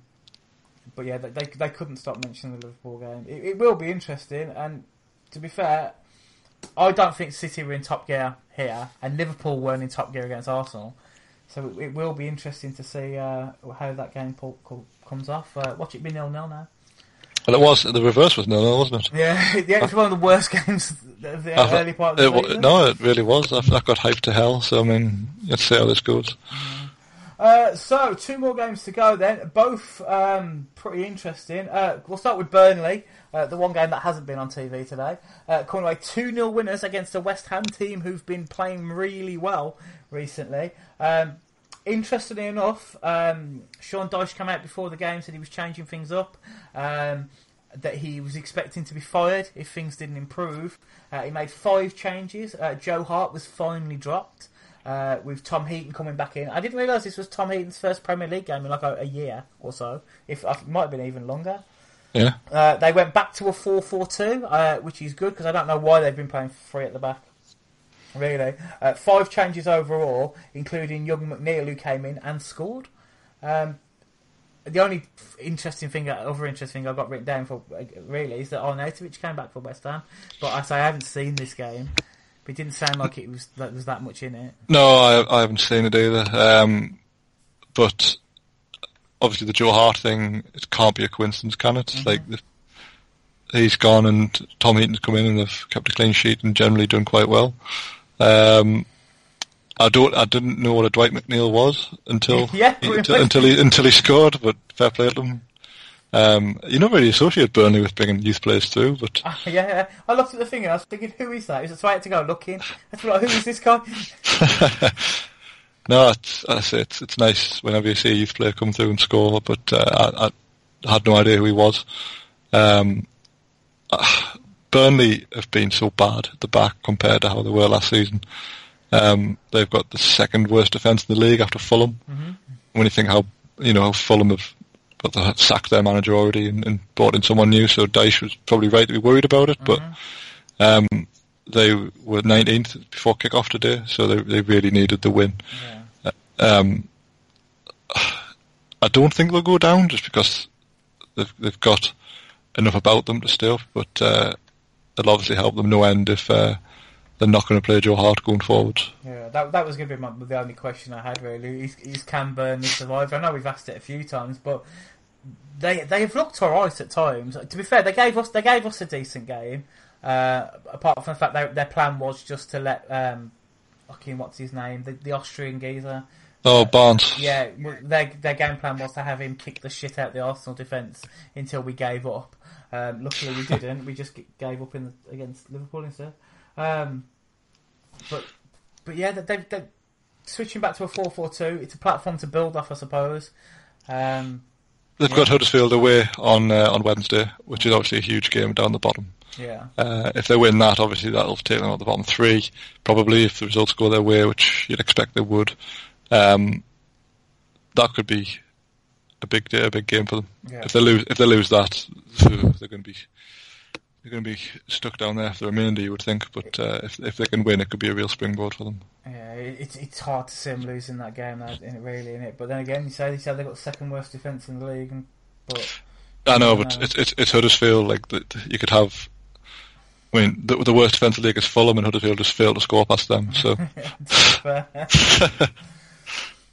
but yeah, they they couldn't stop mentioning the Liverpool game. It, it will be interesting, and to be fair, I don't think City were in top gear here, and Liverpool weren't in top gear against Arsenal. so it, it will be interesting to see uh, how that game po- co- comes off. Uh, watch it be nil nil now. Well, it was the reverse was nil nil, wasn't it? Yeah, yeah, it's one of the worst games of the I early part of the season. no, it really was. I, I got hyped to hell. So I mean, let's see how this goes. Uh, so, two more games to go then. Both um, pretty interesting. Uh, we'll start with Burnley, uh, the one game that hasn't been on TV today. Uh, coming away 2 0 winners against the West Ham team who've been playing really well recently. Um, interestingly enough, um, Sean Dyche came out before the game, said he was changing things up. Um, that he was expecting to be fired if things didn't improve. Uh, he made five changes. Uh, Joe Hart was finally dropped uh, with Tom Heaton coming back in. I didn't realise this was Tom Heaton's first Premier League game in like a, a year or so. If it might have been even longer. Yeah, Uh, they went back to a 4-4-2, uh, which is good because I don't know why they've been playing three at the back. Really, uh, five changes overall, including young McNeil who came in and scored. Um, the only interesting thing, other interesting thing I've got written down for uh, really is that Arnautovic came back for West Ham, but I say I haven't seen this game. But it didn't sound like it was that there was that much in it. no, I, I haven't seen it either. Um, but obviously the Joe Hart thing, it can't be a coincidence, can it? Like the, he's gone and Tom Heaton's come in and they've kept a clean sheet and generally done quite well. Um, I don't, I didn't know what a Dwight McNeil was until Yeah, pretty until, until he until he scored. But fair play to him. Um, you don't really associate Burnley with bringing youth players through, but yeah, I looked at the thing and I was thinking, who is that? So I had to go looking. I like, who is this guy? no, it's, it's it's nice whenever you see a youth player come through and score. But uh, I, I had no idea who he was. Um, Burnley have been so bad at the back compared to how they were last season. Um, they've got the second worst defence in the league after Fulham. When you think how you know how Fulham have got the, sacked their manager already and, and brought in someone new, so Dyche was probably right to be worried about it. But um, they were 19th before kick-off today, so they they really needed the win. Yeah. Um, I don't think they'll go down just because they've they've got enough about them to stay up, but uh, it'll obviously help them no end if uh, they're not going to play Joe Hart going forward. Yeah, that that was going to be my, the only question I had really. Is, is can Burnley survive? I know we've asked it a few times, but they they've looked alright at times. To be fair, they gave us they gave us a decent game. Uh, apart from the fact that their plan was just to let um, fucking what's his name, the, the Austrian geezer. Oh, Barnes. Yeah, their their game plan was to have him kick the shit out the Arsenal defence until we gave up. Um, luckily, we didn't. We just gave up in the, against Liverpool instead. Um, but but yeah, they they switching back to a four four two. It's a platform to build off, I suppose. Um, They've got Huddersfield away on uh, on Wednesday, which is obviously a huge game down the bottom. Yeah, Uh, if they win that, obviously that'll take them out the bottom three, probably if the results go their way, which you'd expect they would. Um, that could be a big day, a big game for them. Yeah. If they lose, if they lose that, they're going to be they're going to be stuck down there for the remainder, you would think. But uh, if if they can win, it could be a real springboard for them. yeah. It's it's hard to see them losing that game, that- in it really, in it. But then again, you say you said they've got the second worst defence in the league, and but I know, but it's it's it's Huddersfield. Like that, you could have. I mean, the, the worst defensive league is Fulham, and Huddersfield just failed to score past them. So Fair.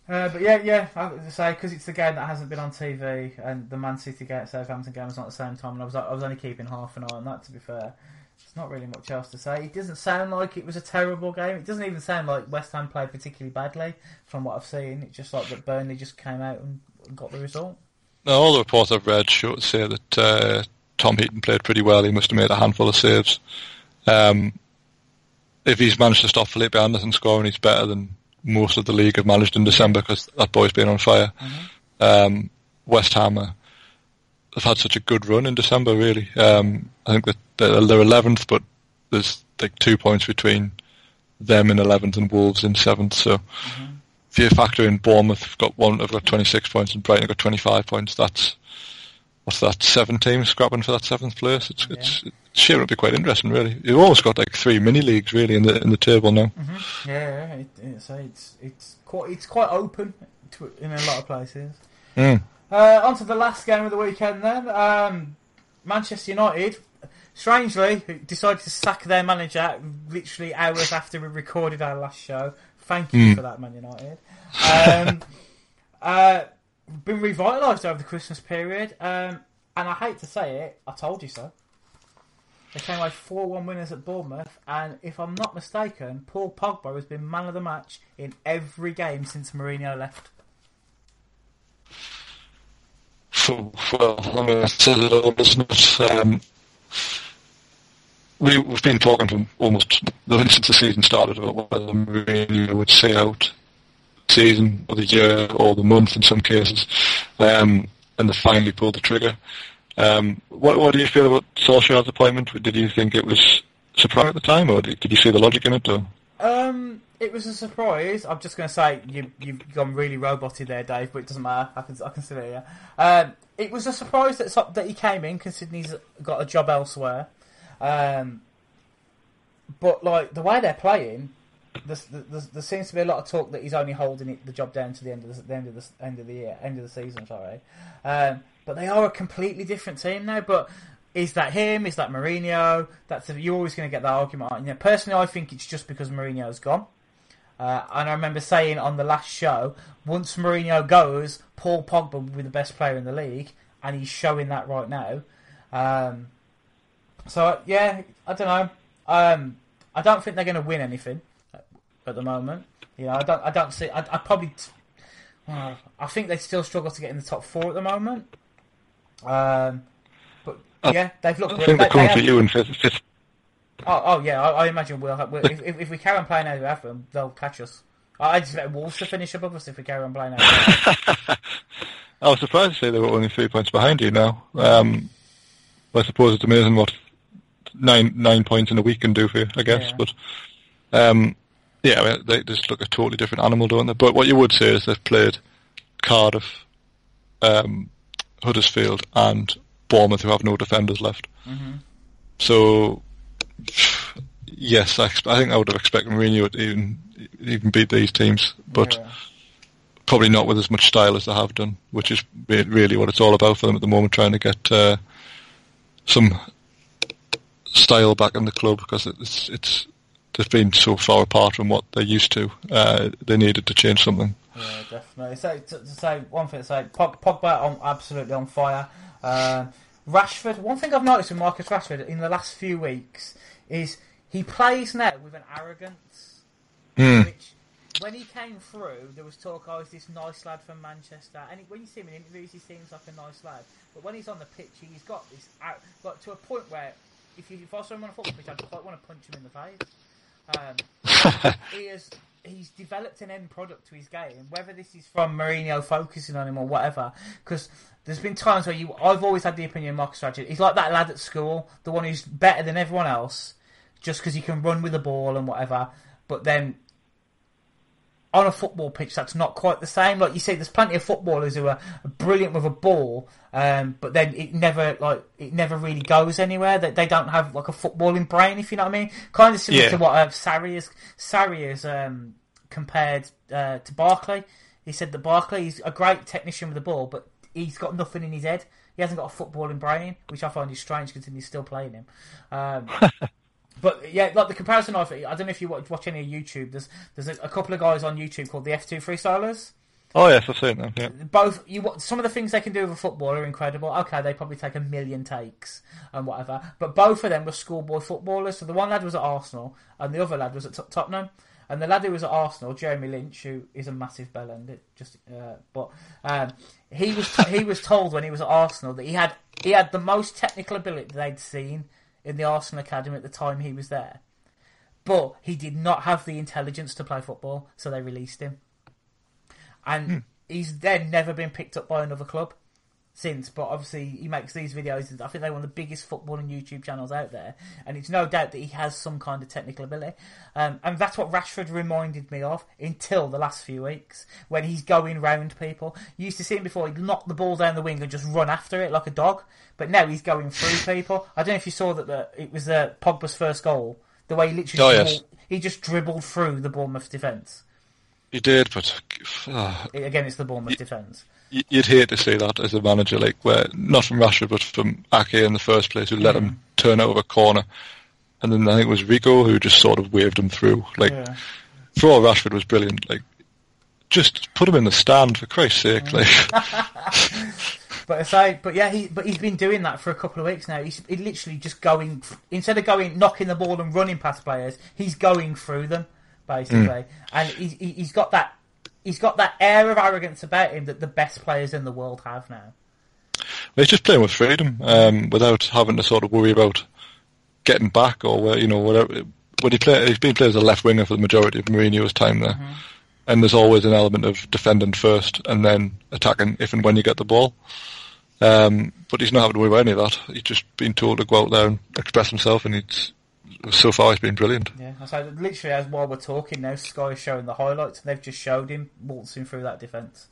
Uh, but yeah, yeah, I was to say because it's the game that hasn't been on TV, and the Man City game, Southampton game was not at the same time, and I was I was only keeping half an eye on that. To be fair, there's not really much else to say. It doesn't sound like it was a terrible game. It doesn't even sound like West Ham played particularly badly from what I've seen. It's just like that Burnley just came out and got the result. No, all the reports I've read show, say that uh, Tom Heaton played pretty well. He must have made a handful of saves. Um, if he's managed to stop Felipe Anderson scoring, he's better than most of the league have managed in December because that boy's been on fire. Um, West Ham uh, have had such a good run in December, really. Um, I think that they're, they're 11th, but there's like two points between them in 11th and Wolves in 7th. So if you factor in Bournemouth, have got one, have got 26 points, and Brighton have got 25 points. That's what's that? Seven teams scrapping for that seventh place. It's it's, it's sure it'll be quite interesting, really. You've almost got like three mini leagues really in the in the table now. Yeah, it, it's it's it's quite it's quite open to, in a lot of places. Mm. Uh, on to the last game of the weekend then. Um, Manchester United strangely, decided to sack their manager literally hours after we recorded our last show. Thank you mm. for that, Man United. Um, uh, been revitalised over the Christmas period, um, and I hate to say it, I told you so. They came away 4 1 winners at Bournemouth, and if I'm not mistaken, Paul Pogba has been man of the match in every game since Mourinho left. well, I'm going to say a little business. Um, we, have been talking for almost the since the season started about whether Mourinho would see out season or the year or the month in some cases, um, and they finally pulled the trigger. Um, what, what do you feel about Solskjaer's appointment? Did you think it was surprising at the time, or did, did you see the logic in it? Or? Um, it was a surprise. I'm just going to say you, you've gone really roboty there, Dave, but it doesn't matter. I can I can still hear you. Um, it was a surprise that that he came in, considering he's got a job elsewhere. Um, but like the way they're playing, there's, there's, there seems to be a lot of talk that he's only holding it, the job down to the end of the, the, end of the end of the year, end of the season. Sorry, um, but they are a completely different team now. But is that him? Is that Mourinho? That's a, you're always going to get that argument. You know, personally, I think it's just because Mourinho's gone. Uh, and I remember saying on the last show, once Mourinho goes, Paul Pogba will be the best player in the league, and he's showing that right now. Um, so yeah, I don't know. Um, I don't think they're going to win anything at the moment. You know, I don't. I don't see. I, I probably. Uh, I think they still struggle to get in the top four at the moment. Um, but yeah, they've looked. I think they, they're coming for you in fifth. fifth. Oh, oh yeah, I, I imagine we'll. Have, we'll if, if, we carry on playing as we have them, they'll catch us. I just expect Wolves to finish above us if we carry on playing as. I was surprised to see they were only three points behind you now. Um, I suppose it's amazing what nine nine points in a week can do for you, I guess. Yeah. But um, yeah, I mean, they just look a totally different animal, don't they? But what you would say is they've played Cardiff, um, Huddersfield, and Bournemouth, who have no defenders left. Mm-hmm. So yes, I, I, think I would have expected Mourinho to even even beat these teams, but. Yeah. Probably not with as much style as they have done, which is really what it's all about for them at the moment, trying to get uh, some style back in the club because it's it's they've been so far apart from what they're used to. Uh, they needed to change something. Yeah, definitely. So to, to say one thing, to say Pogba on absolutely on fire. Uh, Rashford. One thing I've noticed with Marcus Rashford in the last few weeks is he plays now with an arrogance, mm. which when he came through, there was talk, oh, is this nice lad from Manchester? And when you see him in interviews, he seems like a nice lad. But when he's on the pitch, he's got this, got to a point where if, you, if I saw him on a football pitch, I'd quite want to punch him in the face. Um, he has, he's developed an end product to his game, whether this is from Mourinho focusing on him or whatever. Because there's been times where you, I've always had the opinion of Marcus Rashford. He's like that lad at school, the one who's better than everyone else, just because he can run with the ball and whatever. But then on a football pitch, that's not quite the same. Like you say, there's plenty of footballers who are brilliant with a ball, um, but then it never like it never really goes anywhere. That they, they, don't have like a footballing brain, if you know what I mean. Kind of similar yeah. to what uh, Sarri is. Sarri is um, compared uh, to Barkley. He said that Barkley is a great technician with the ball, but he's got nothing in his head. He hasn't got a footballing brain, which I find is strange because he's still playing him. Um, But yeah, like the comparison I I don't know if you watch, watch any of YouTube. There's there's a, a, couple of guys on YouTube called the F2 Freestylers. Oh yes, I've seen them. Yeah. Both you some of the things they can do with a football are incredible. Okay, they probably take a million takes and whatever, but both of them were schoolboy footballers. So the one lad was at Arsenal and the other lad was at Tottenham. And the lad who was at Arsenal, Jeremy Lynch, who is a massive bellend, just uh, but um, he was t- he was told when he was at Arsenal that he had he had the most technical ability they'd seen in the Arsenal academy at the time he was there. But he did not have the intelligence to play football, so they released him. And hmm. he's then never been picked up by another club since, but obviously he makes these videos. I think they're one of the biggest footballing YouTube channels out there, and it's no doubt that he has some kind of technical ability. Um, and that's what Rashford reminded me of until the last few weeks when he's going round people. You used to see him before; he'd knock the ball down the wing and just run after it like a dog. But now he's going through people. I don't know if you saw that the, it was uh, Pogba's first goal. The way he literally oh, dribbled, yes. he just dribbled through the Bournemouth defence. He did, but uh, again, it's the Bournemouth defence. You'd hate to see that as a manager, like where not from Rashford but from Ake in the first place, who let mm. him turn out of a corner, and then I think it was Rico who just sort of waved him through. Like, Yeah. for all Rashford was brilliant. Like, just put him in the stand for Christ's sake. Mm. Like, But I say, but yeah, he but he's been doing that for a couple of weeks now. He's he literally just going instead of going knocking the ball and running past players, he's going through them basically, mm. and he's he's got that he's got that air of arrogance about him that the best players in the world have now. he's just playing with freedom um, without having to sort of worry about getting back or where you know whatever. When he play, he's been playing as a left winger for the majority of Mourinho's time there, and there's always an element of defending first and then attacking if and when you get the ball. Um, but he's not having to worry about any of that. He's just been told to go out there and express himself, and it's so far he's been brilliant. Yeah, so literally as while we're talking now, Sky is showing the highlights, and they've just showed him waltzing through that defence.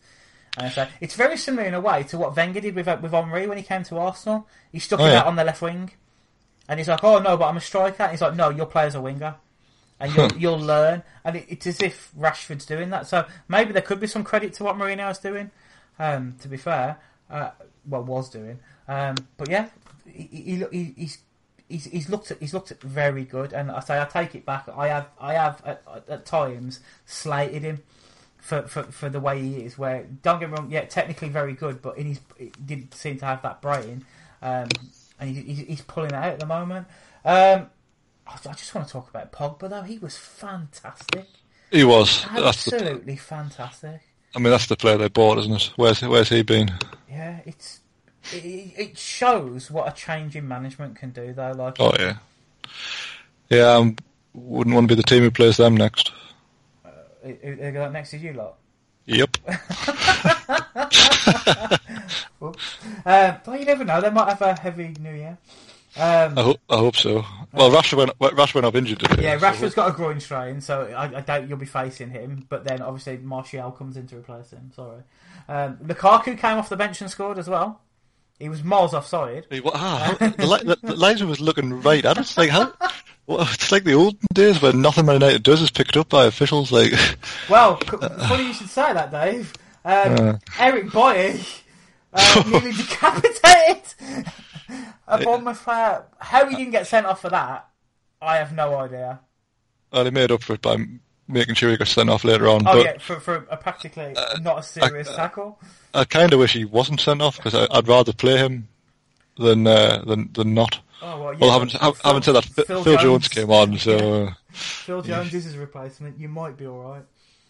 And so it's very similar in a way to what Wenger did with with Henry when he came to Arsenal. He stuck Oh, him yeah. out on the left wing, and he's like, "Oh no, but I'm a striker." And he's like, "No, your player's a winger." And you'll, you'll learn, and it, it's as if Rashford's doing that. So maybe there could be some credit to what Mourinho's doing. Um, to be fair, uh, well, was doing. Um, but yeah, he, he, he, he's he's he's looked at he's looked at very good, and I say I take it back. I have I have at, at times slated him for, for for the way he is. Where don't get me wrong, yeah, technically very good, but in his he didn't seem to have that brain, um, and he, he's, he's pulling it out at the moment. Um, I I just want to talk about Pogba though. He was fantastic, He was. That's the, absolutely fantastic. I mean, that's the player they bought, isn't it? Where's where's he been? Yeah, it's it, it shows what a change in management can do though. Like, Oh yeah, yeah. Um, wouldn't want to be the team who plays them next. who- who got next to you lot. Yep. Um, but you never know. They might have a heavy New Year. Um, I hope I hope so. Well, Rashford went Rashford went up injured yeah, so- Rashford's got a groin strain, so I, I doubt you'll be facing him. But then obviously Martial comes in to replace him. Sorry. Um, Lukaku came off the bench and scored as well. He was miles offside. Hey, what, ah, the, li- the, the linesman was looking right at us. Like how? Well, it's like the olden days when nothing Man United does is picked up by officials. Like, Well, c- funny you should say that, Dave. Um, Uh. Eric Bailly uh, nearly decapitated a Bournemouth player. How he didn't get sent off for that, I have no idea. well, they made up for it by making sure he got sent off later on. Oh but yeah, for for a practically not a serious tackle. I kind of wish he wasn't sent off because I'd rather play him than uh, than than not. Oh well, yeah. Well, having but ha- having said that, Phil, Phil Jones. came on, so uh, Phil Jones is his replacement. You might be all right.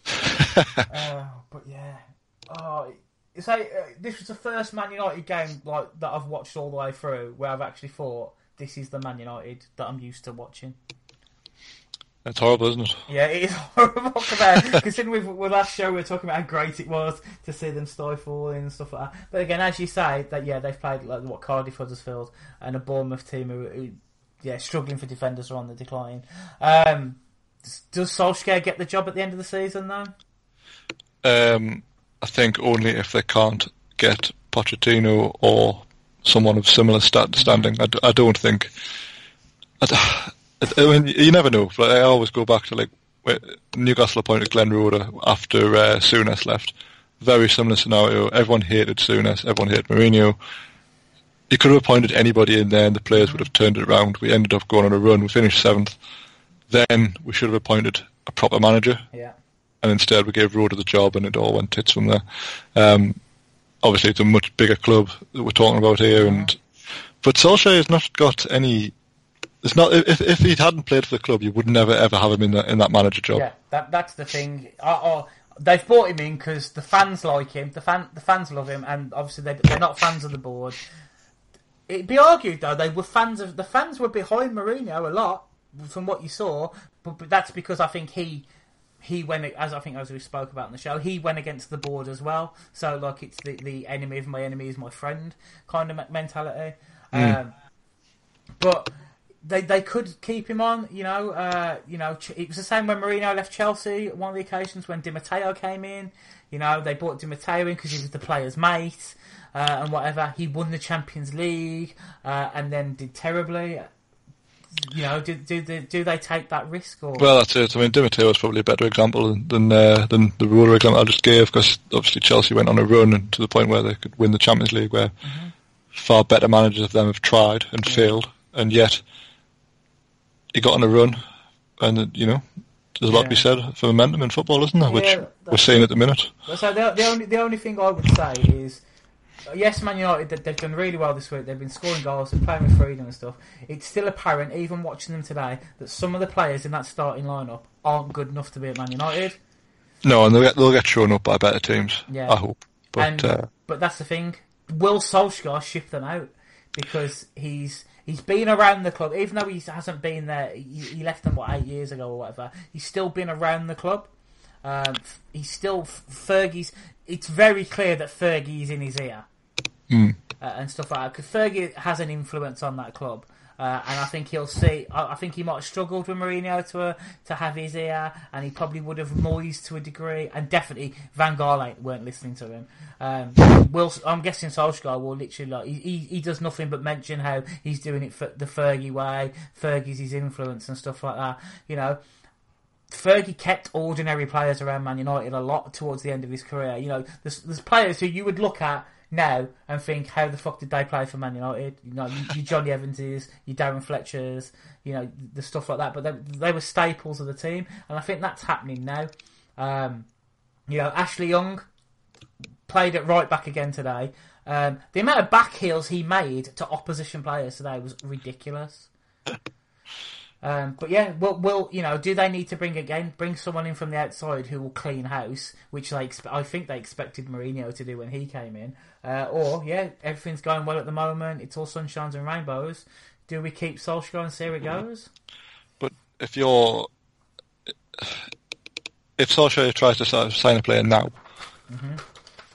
uh, but yeah, oh, it's like uh, this was the first Man United game like that I've watched all the way through where I've actually thought this is the Man United that I'm used to watching. It's horrible, isn't it? Yeah, it is horrible considering with, with last show we were talking about how great it was to see them stifle and stuff like that. But again, as you say, that yeah they've played like what Cardiff, Huddersfield, and a Bournemouth team who, who yeah struggling for defenders are on the decline. Um, does Solskjaer get the job at the end of the season though? Um, I think only if they can't get Pochettino or someone of similar stat- standing. I, d- I don't think. I, d- I mean, you never know. But I always go back to like Newcastle appointed Glenn Roeder after uh, Souness left. Very similar scenario. Everyone hated Souness. Everyone hated Mourinho. You could have appointed anybody in there, and the players would have turned it around. We ended up going on a run. We finished seventh. Then we should have appointed a proper manager Yeah. and instead we gave Roeder the job, and it all went tits from there. Um, obviously, it's a much bigger club that we're talking about here, and but Solskjaer has not got any. It's not if if he hadn't played for the club, you would never ever have him in that in that manager job. Yeah, that that's the thing. They've brought him in because the fans like him. The fan the fans love him, and obviously they they're not fans of the board. It'd be argued though they were fans of the fans were behind Mourinho a lot from what you saw, but, but that's because I think he he went as I think as we spoke about in the show he went against the board as well. So like it's the the enemy of my enemy is my friend kind of me- mentality. Um, but they they could keep him on. You know, uh, you know, it was the same when Mourinho left Chelsea. One of the occasions when Di Matteo came in, you know, they brought Di Matteo in because he was the player's mate uh, and whatever. He won the Champions League uh, and then did terribly. you know, do do they, do they take that risk or? Well, that's it. I mean, Di Matteo is probably a better example than than, uh, than the ruler example I just gave, because obviously Chelsea went on a run and to the point where they could win the Champions League, where Mm-hmm. far better managers of them have tried and failed, and yet he got on a run, and you know, there's a lot to be said for momentum in football, isn't there? Which we're seeing at the minute. So the, the only the only thing I would say is, yes, Man United they- they've done really well this week. They've been scoring goals, they're playing with freedom and stuff. It's still apparent, even watching them today, that some of the players in that starting lineup aren't good enough to be at Man United. No, and they'll get they'll get shown up by better teams. Yeah. I hope. But and, uh, but that's the thing. Will Solskjaer shift them out because he's he's been around the club, even though he hasn't been there. He, he left them what eight years ago or whatever. He's still been around the club. Um, he's still Fergie's. It's very clear that Fergie's in his ear mm, uh, and stuff like that. Because Fergie has an influence on that club, uh, and I think he'll see. I, I think he might have struggled with Mourinho to uh, to have his ear, and he probably would have Moyes to a degree, and definitely Van Gaal weren't listening to him. Um, will I'm guessing Solskjaer will literally like he, he he does nothing but mention how he's doing it for the Fergie way. Fergie's his influence and stuff like that. You know. Fergie kept ordinary players around Man United a lot towards the end of his career. You know, there's, there's players who you would look at now and think, how the fuck did they play for Man United? You know, you, Johnny Evanses, you Darren Fletchers, you know, the stuff like that. But they, they were staples of the team, and I think that's happening now. Um, you know, Ashley Young played at right back again today. Um, the amount of back heels he made to opposition players today was ridiculous. Um, but yeah, will will you know? Do they need to bring again bring someone in from the outside who will clean house, which they expe- I think they expected Mourinho to do when he came in, uh, or yeah, everything's going well at the moment. It's all sunshines and rainbows. Do we keep Solskjaer and see how it goes? but if you're if Solskjaer tries to sign a player now, Mm-hmm.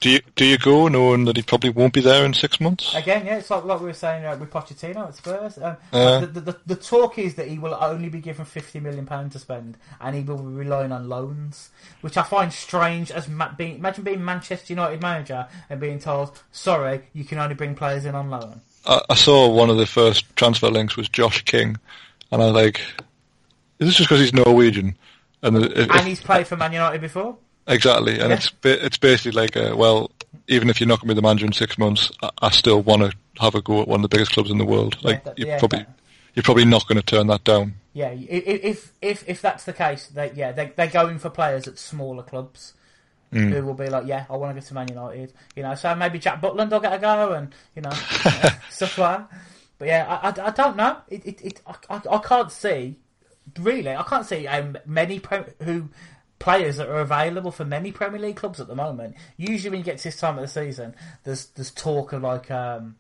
Do you do you go knowing that he probably won't be there in six months? Again, yeah, it's like like we were saying uh, with Pochettino at Spurs. Um, Yeah. the, the, the, the talk is that he will only be given fifty million pounds to spend, and he will be relying on loans, which I find strange. As ma- being, imagine being Manchester United manager and being told, "Sorry, you can only bring players in on loan." I, I saw one of the first transfer links was Josh King, and I was like, is this just because he's Norwegian? And, if- And he's played for Man United before. Exactly, and Yeah. it's it's basically like, uh, well, even if you're not going to be the manager in six months, I, I still want to have a go at one of the biggest clubs in the world. Like that- you're yeah, probably that- you're probably not going to turn that down. Yeah, if if if that's the case, they yeah they they're going for players at smaller clubs who will be like, yeah, I want to go to Man United. You know, so maybe Jack Butland will get a go, and you know stuff like that. But yeah, I, I, I don't know. It it, it I, I, I can't see really. I can't see um, many pre- who players that are available for many Premier League clubs at the moment. Usually, when you get to this time of the season, there's there's talk of like. um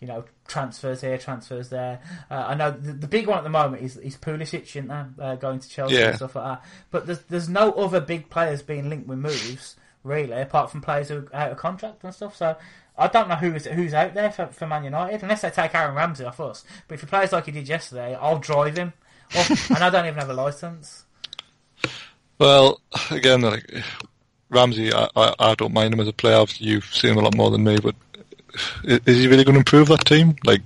you know, transfers here, transfers there. Uh, I know the, the big one at the moment is is Pulisic, isn't there? Uh, going to Chelsea Yeah. and stuff like that. But there's there's no other big players being linked with moves really, apart from players who are out of contract and stuff. So I don't know who's who's out there for, for Man United unless they take Aaron Ramsey off us. But if he plays like he did yesterday, I'll drive him. And I don't even have a license. Well, again, like Ramsey, I, I, I don't mind him as a player. Obviously, you've seen him a lot more than me, but i- is he really going to improve that team? Like,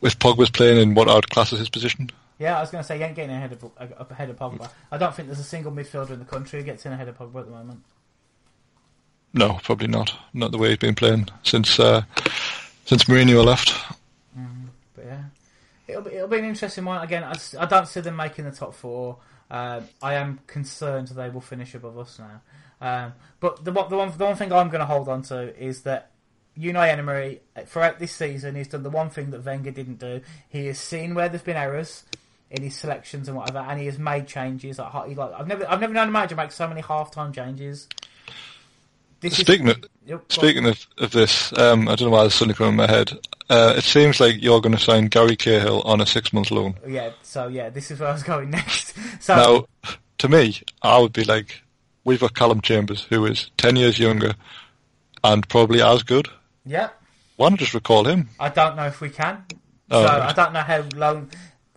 with Pogba's playing in what I would class as his position? Yeah, I was going to say he ain't getting ahead of up ahead of Pogba. I don't think there's a single midfielder in the country who gets in ahead of Pogba at the moment. No, probably not. Not the way he's been playing since uh, since Mourinho left. But yeah, it'll be, it'll be an interesting one. Again, I don't see them making the top four. Um, I am concerned they will finish above us now. Um, but the, one- the one the one thing I'm going to hold on to is that Unai Emery throughout this season he's done the one thing that Wenger didn't do. He has seen where there's been errors in his selections and whatever, and he has made changes. Like, he- like I've never I've never known a manager make so many half time changes. This is- Speaking of, Yep, speaking of, of this, um, I don't know why this suddenly come in my head. Uh, it seems like you're going to sign Gary Cahill on a six month loan. yeah, so yeah, this is where I was going next. So Now, to me, I would be like, we've got Callum Chambers, who is 10 years younger and probably as good. yeah, Why not just recall him? I don't know if we can. Oh, so right. I don't know how loan.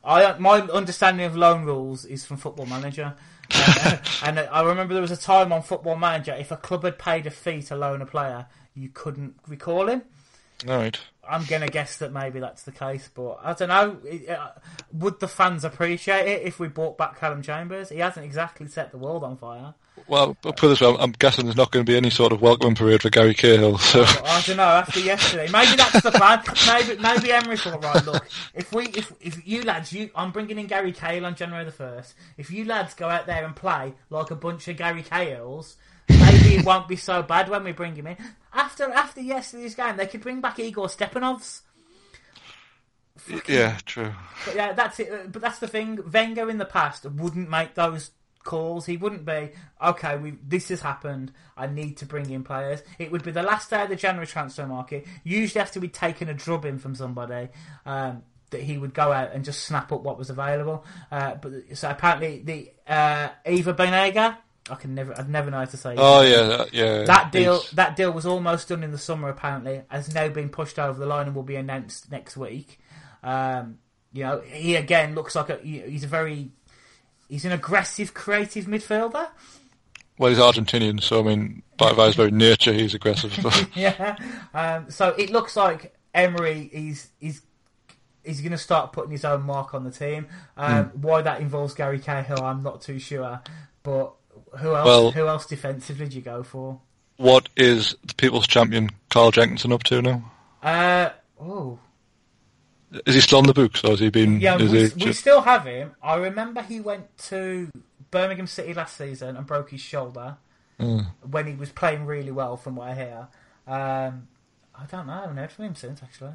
I my understanding of loan rules is from Football Manager, and, and I remember there was a time on Football Manager if a club had paid a fee to loan a player, you couldn't recall him. All right. I'm gonna guess that maybe that's the case, but I don't know. Uh, Would the fans appreciate it if we brought back Callum Chambers? He hasn't exactly set the world on fire. Well, but put this way, I'm, guessing there's not going to be any sort of welcoming parade for Gary Cahill. So I don't know. After yesterday, maybe that's the plan. Maybe maybe Emery thought, right, look, if we if if you lads, you, I'm bringing in Gary Cahill on January the first. If you lads go out there and play like a bunch of Gary Cahills, maybe it won't be so bad when we bring him in. After after yesterday's game, they could bring back Igor Stepanovs. yeah, true. But yeah, that's it. But that's the thing. Wenger in the past wouldn't make those calls. He wouldn't be okay. We this has happened. I need to bring in players. It would be the last day of the January transfer market. Usually after we'd taken a drubbing from somebody. Um, that he would go out and just snap up what was available. Uh, but so apparently the uh, Ever Banega, I can never, I've never know how to say. Oh name. yeah, that, yeah. That deal, He's- that deal was almost done in the summer. Apparently, has now been pushed over the line and will be announced next week. Um, you know, he again looks like a he's a very he's an aggressive, creative midfielder. Well, he's Argentinian, so I mean, by, by his very nature, he's aggressive. Yeah. Um, so it looks like Emery is is is going to start putting his own mark on the team. Um, Why that involves Gary Cahill, I'm not too sure. But who else? Well- who else defensively did you go for? what is the people's champion Carl Jenkinson up to now? Uh, oh. Is he still on the books, or has he been? Yeah, is we, he we still have him. I remember he went to Birmingham City last season and broke his shoulder Mm. when he was playing really well, from what I hear. Um, I don't know. I haven't heard from him since, actually.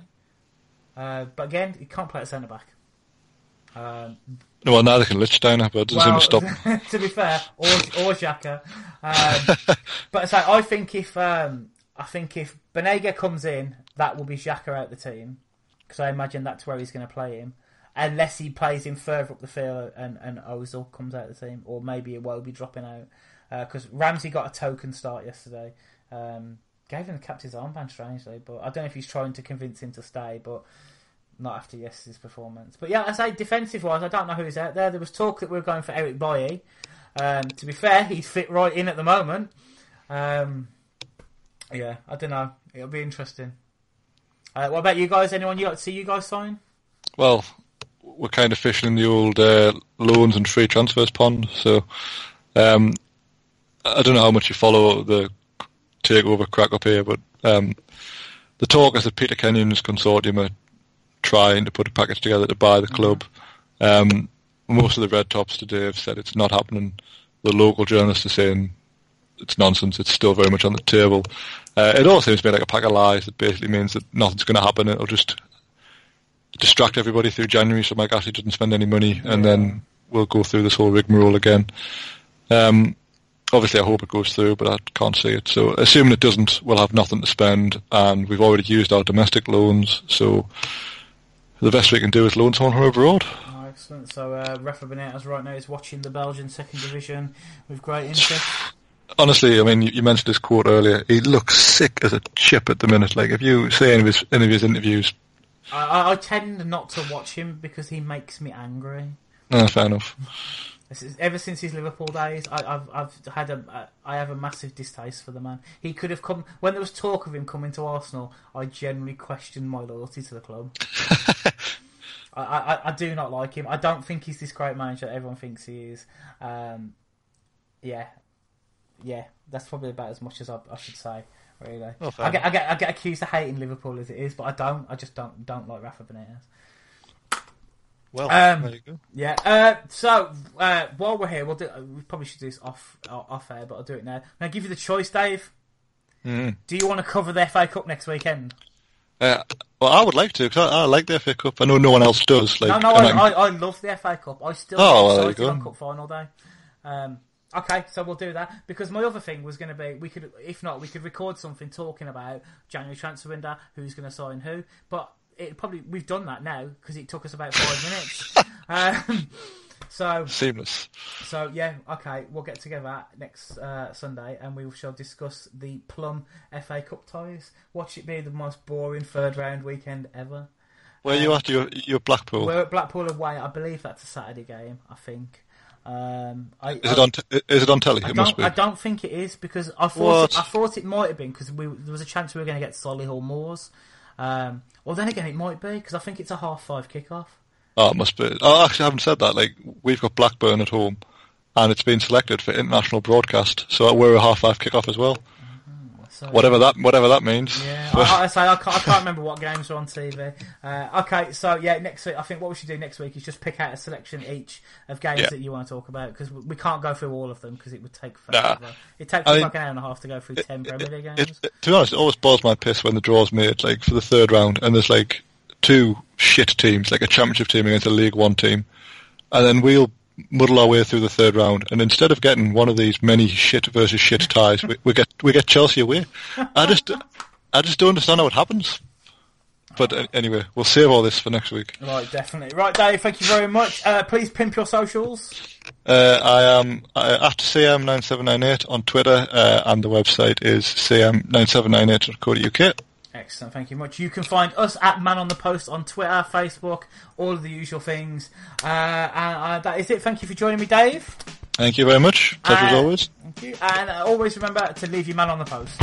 Uh, but again, he can't play at centre back. Um, well, neither can Lichtsteiner, but it doesn't well, seem to stop. to be fair, or or Xhaka. Um, but so I think if um, I think if Banega comes in, that will be Xhaka out the team because I imagine that's where he's going to play him, unless he plays him further up the field and and Ozil comes out of the team, or maybe it will be dropping out because Ramsey got a token start yesterday. Um, gave him the captain's armband strangely, but I don't know if he's trying to convince him to stay, but not after yesterday's performance. But yeah, I say defensive wise, I don't know who's out there. There was talk that we were going for Eric Bailly. Um, to be fair, he'd fit right in at the moment. Um, yeah, I don't know. It'll be interesting. Uh, what about you guys? Anyone you like to see you guys sign? Well, we're kind of fishing in the old uh, loans and free transfers pond. So um, I don't know how much you follow the takeover crack up here, but um, the talk is that Peter Kenyon's consortium are trying to put a package together to buy the club. Um, most of the red tops today have said it's not happening. The local journalists are saying it's nonsense. It's still very much on the table. Uh, it all seems to be like a pack of lies. That basically means that nothing's going to happen. It'll just distract everybody through January so Mike Ashley doesn't spend any money, and then we'll go through this whole rigmarole again. Um, obviously, I hope it goes through, but I can't see it. So, assuming it doesn't, we'll have nothing to spend, and we've already used our domestic loans. So, the best we can do is loan someone from abroad. Oh, excellent. So uh, Rafa Benitez right now is watching the Belgian second division with great interest. Honestly, I mean, you, you mentioned this quote earlier. He looks sick as a chip at the minute. Like, if you see any of his, any of his interviews, I, I, I tend not to watch him because he makes me angry. no, fair enough. Is, ever since his Liverpool days, I, I've I've had a I have a massive distaste for the man. He could have come when there was talk of him coming to Arsenal. I generally questioned my loyalty to the club. I, I, I do not like him. I don't think he's this great manager that everyone thinks he is. Um, yeah, yeah, that's probably about as much as I, I should say. Really, fair I get I get I get accused of hating Liverpool as it is, but I don't. I just don't don't like Rafa Benitez. Well, Um, there you go. Yeah. Uh, so uh, while we're here, we'll do. We probably should do this off off air, but I'll do it now. Now, give you the choice, Dave. Mm. Do you want to cover the FA Cup next weekend? Uh, well, I would like to because I, I like the FA Cup. I know no one else does. Like, no, no, I, I I, I love the FA Cup. I still Oh, well, there you excited go. on Cup final day. Um, okay, so we'll do that because my other thing was going to be we could, if not, we could record something talking about January transfer window, who's going to sign who. But it probably we've done that now because it took us about five minutes. Um, so seamless. So yeah, okay, we'll get together next uh, Sunday and we shall discuss the Plum FA Cup ties. Watch it be the most boring third round weekend ever. Where are you at? You're, you're Blackpool. We're at Blackpool away. I believe that's a Saturday game. I think. Um, I, is it on? T- is it on telly? I It must don't, be. I don't think it is because I thought What? it, I thought it might have been because we, there was a chance we were going to get Solihull Moors. Um, well, then again, it might be because I think it's a half five kickoff. Oh, it must be. Oh, actually, I haven't said that. Like, we've got Blackburn at home, and it's been selected for international broadcast, so we're a half five kickoff as well. So, Whatever that, whatever that means. Yeah, I, I say I can't, I can't remember what games are on TV. Uh, okay, so yeah, next week I think what we should do next week is just pick out a selection each of games Yeah. that you want to talk about because we can't go through all of them because it would take Nah. forever. It takes like an hour and a half to go through ten Premier League games. It, it- to be honest, it always boils my piss when the draw's made, like for the third round, and there's like two shit teams, like a championship team against a League One team, and then we'll muddle our way through the third round, and instead of getting one of these many shit versus shit ties, we, we get we get Chelsea away. I just I just don't understand how it happens. But uh, anyway, we'll save all this for next week. Right, definitely. Right, Dave, thank you very much. Uh, please pimp your socials. Uh, I am uh, at CM9798 on Twitter, uh, and the website is CM9798.co.uk. Excellent, thank you much. You can find us at Man on the Post on Twitter, Facebook, all of the usual things. Uh, and uh, that is it. Thank you for joining me, Dave. Thank you very much. Pleasure as always. Thank you. And uh, always remember to leave your man on the post.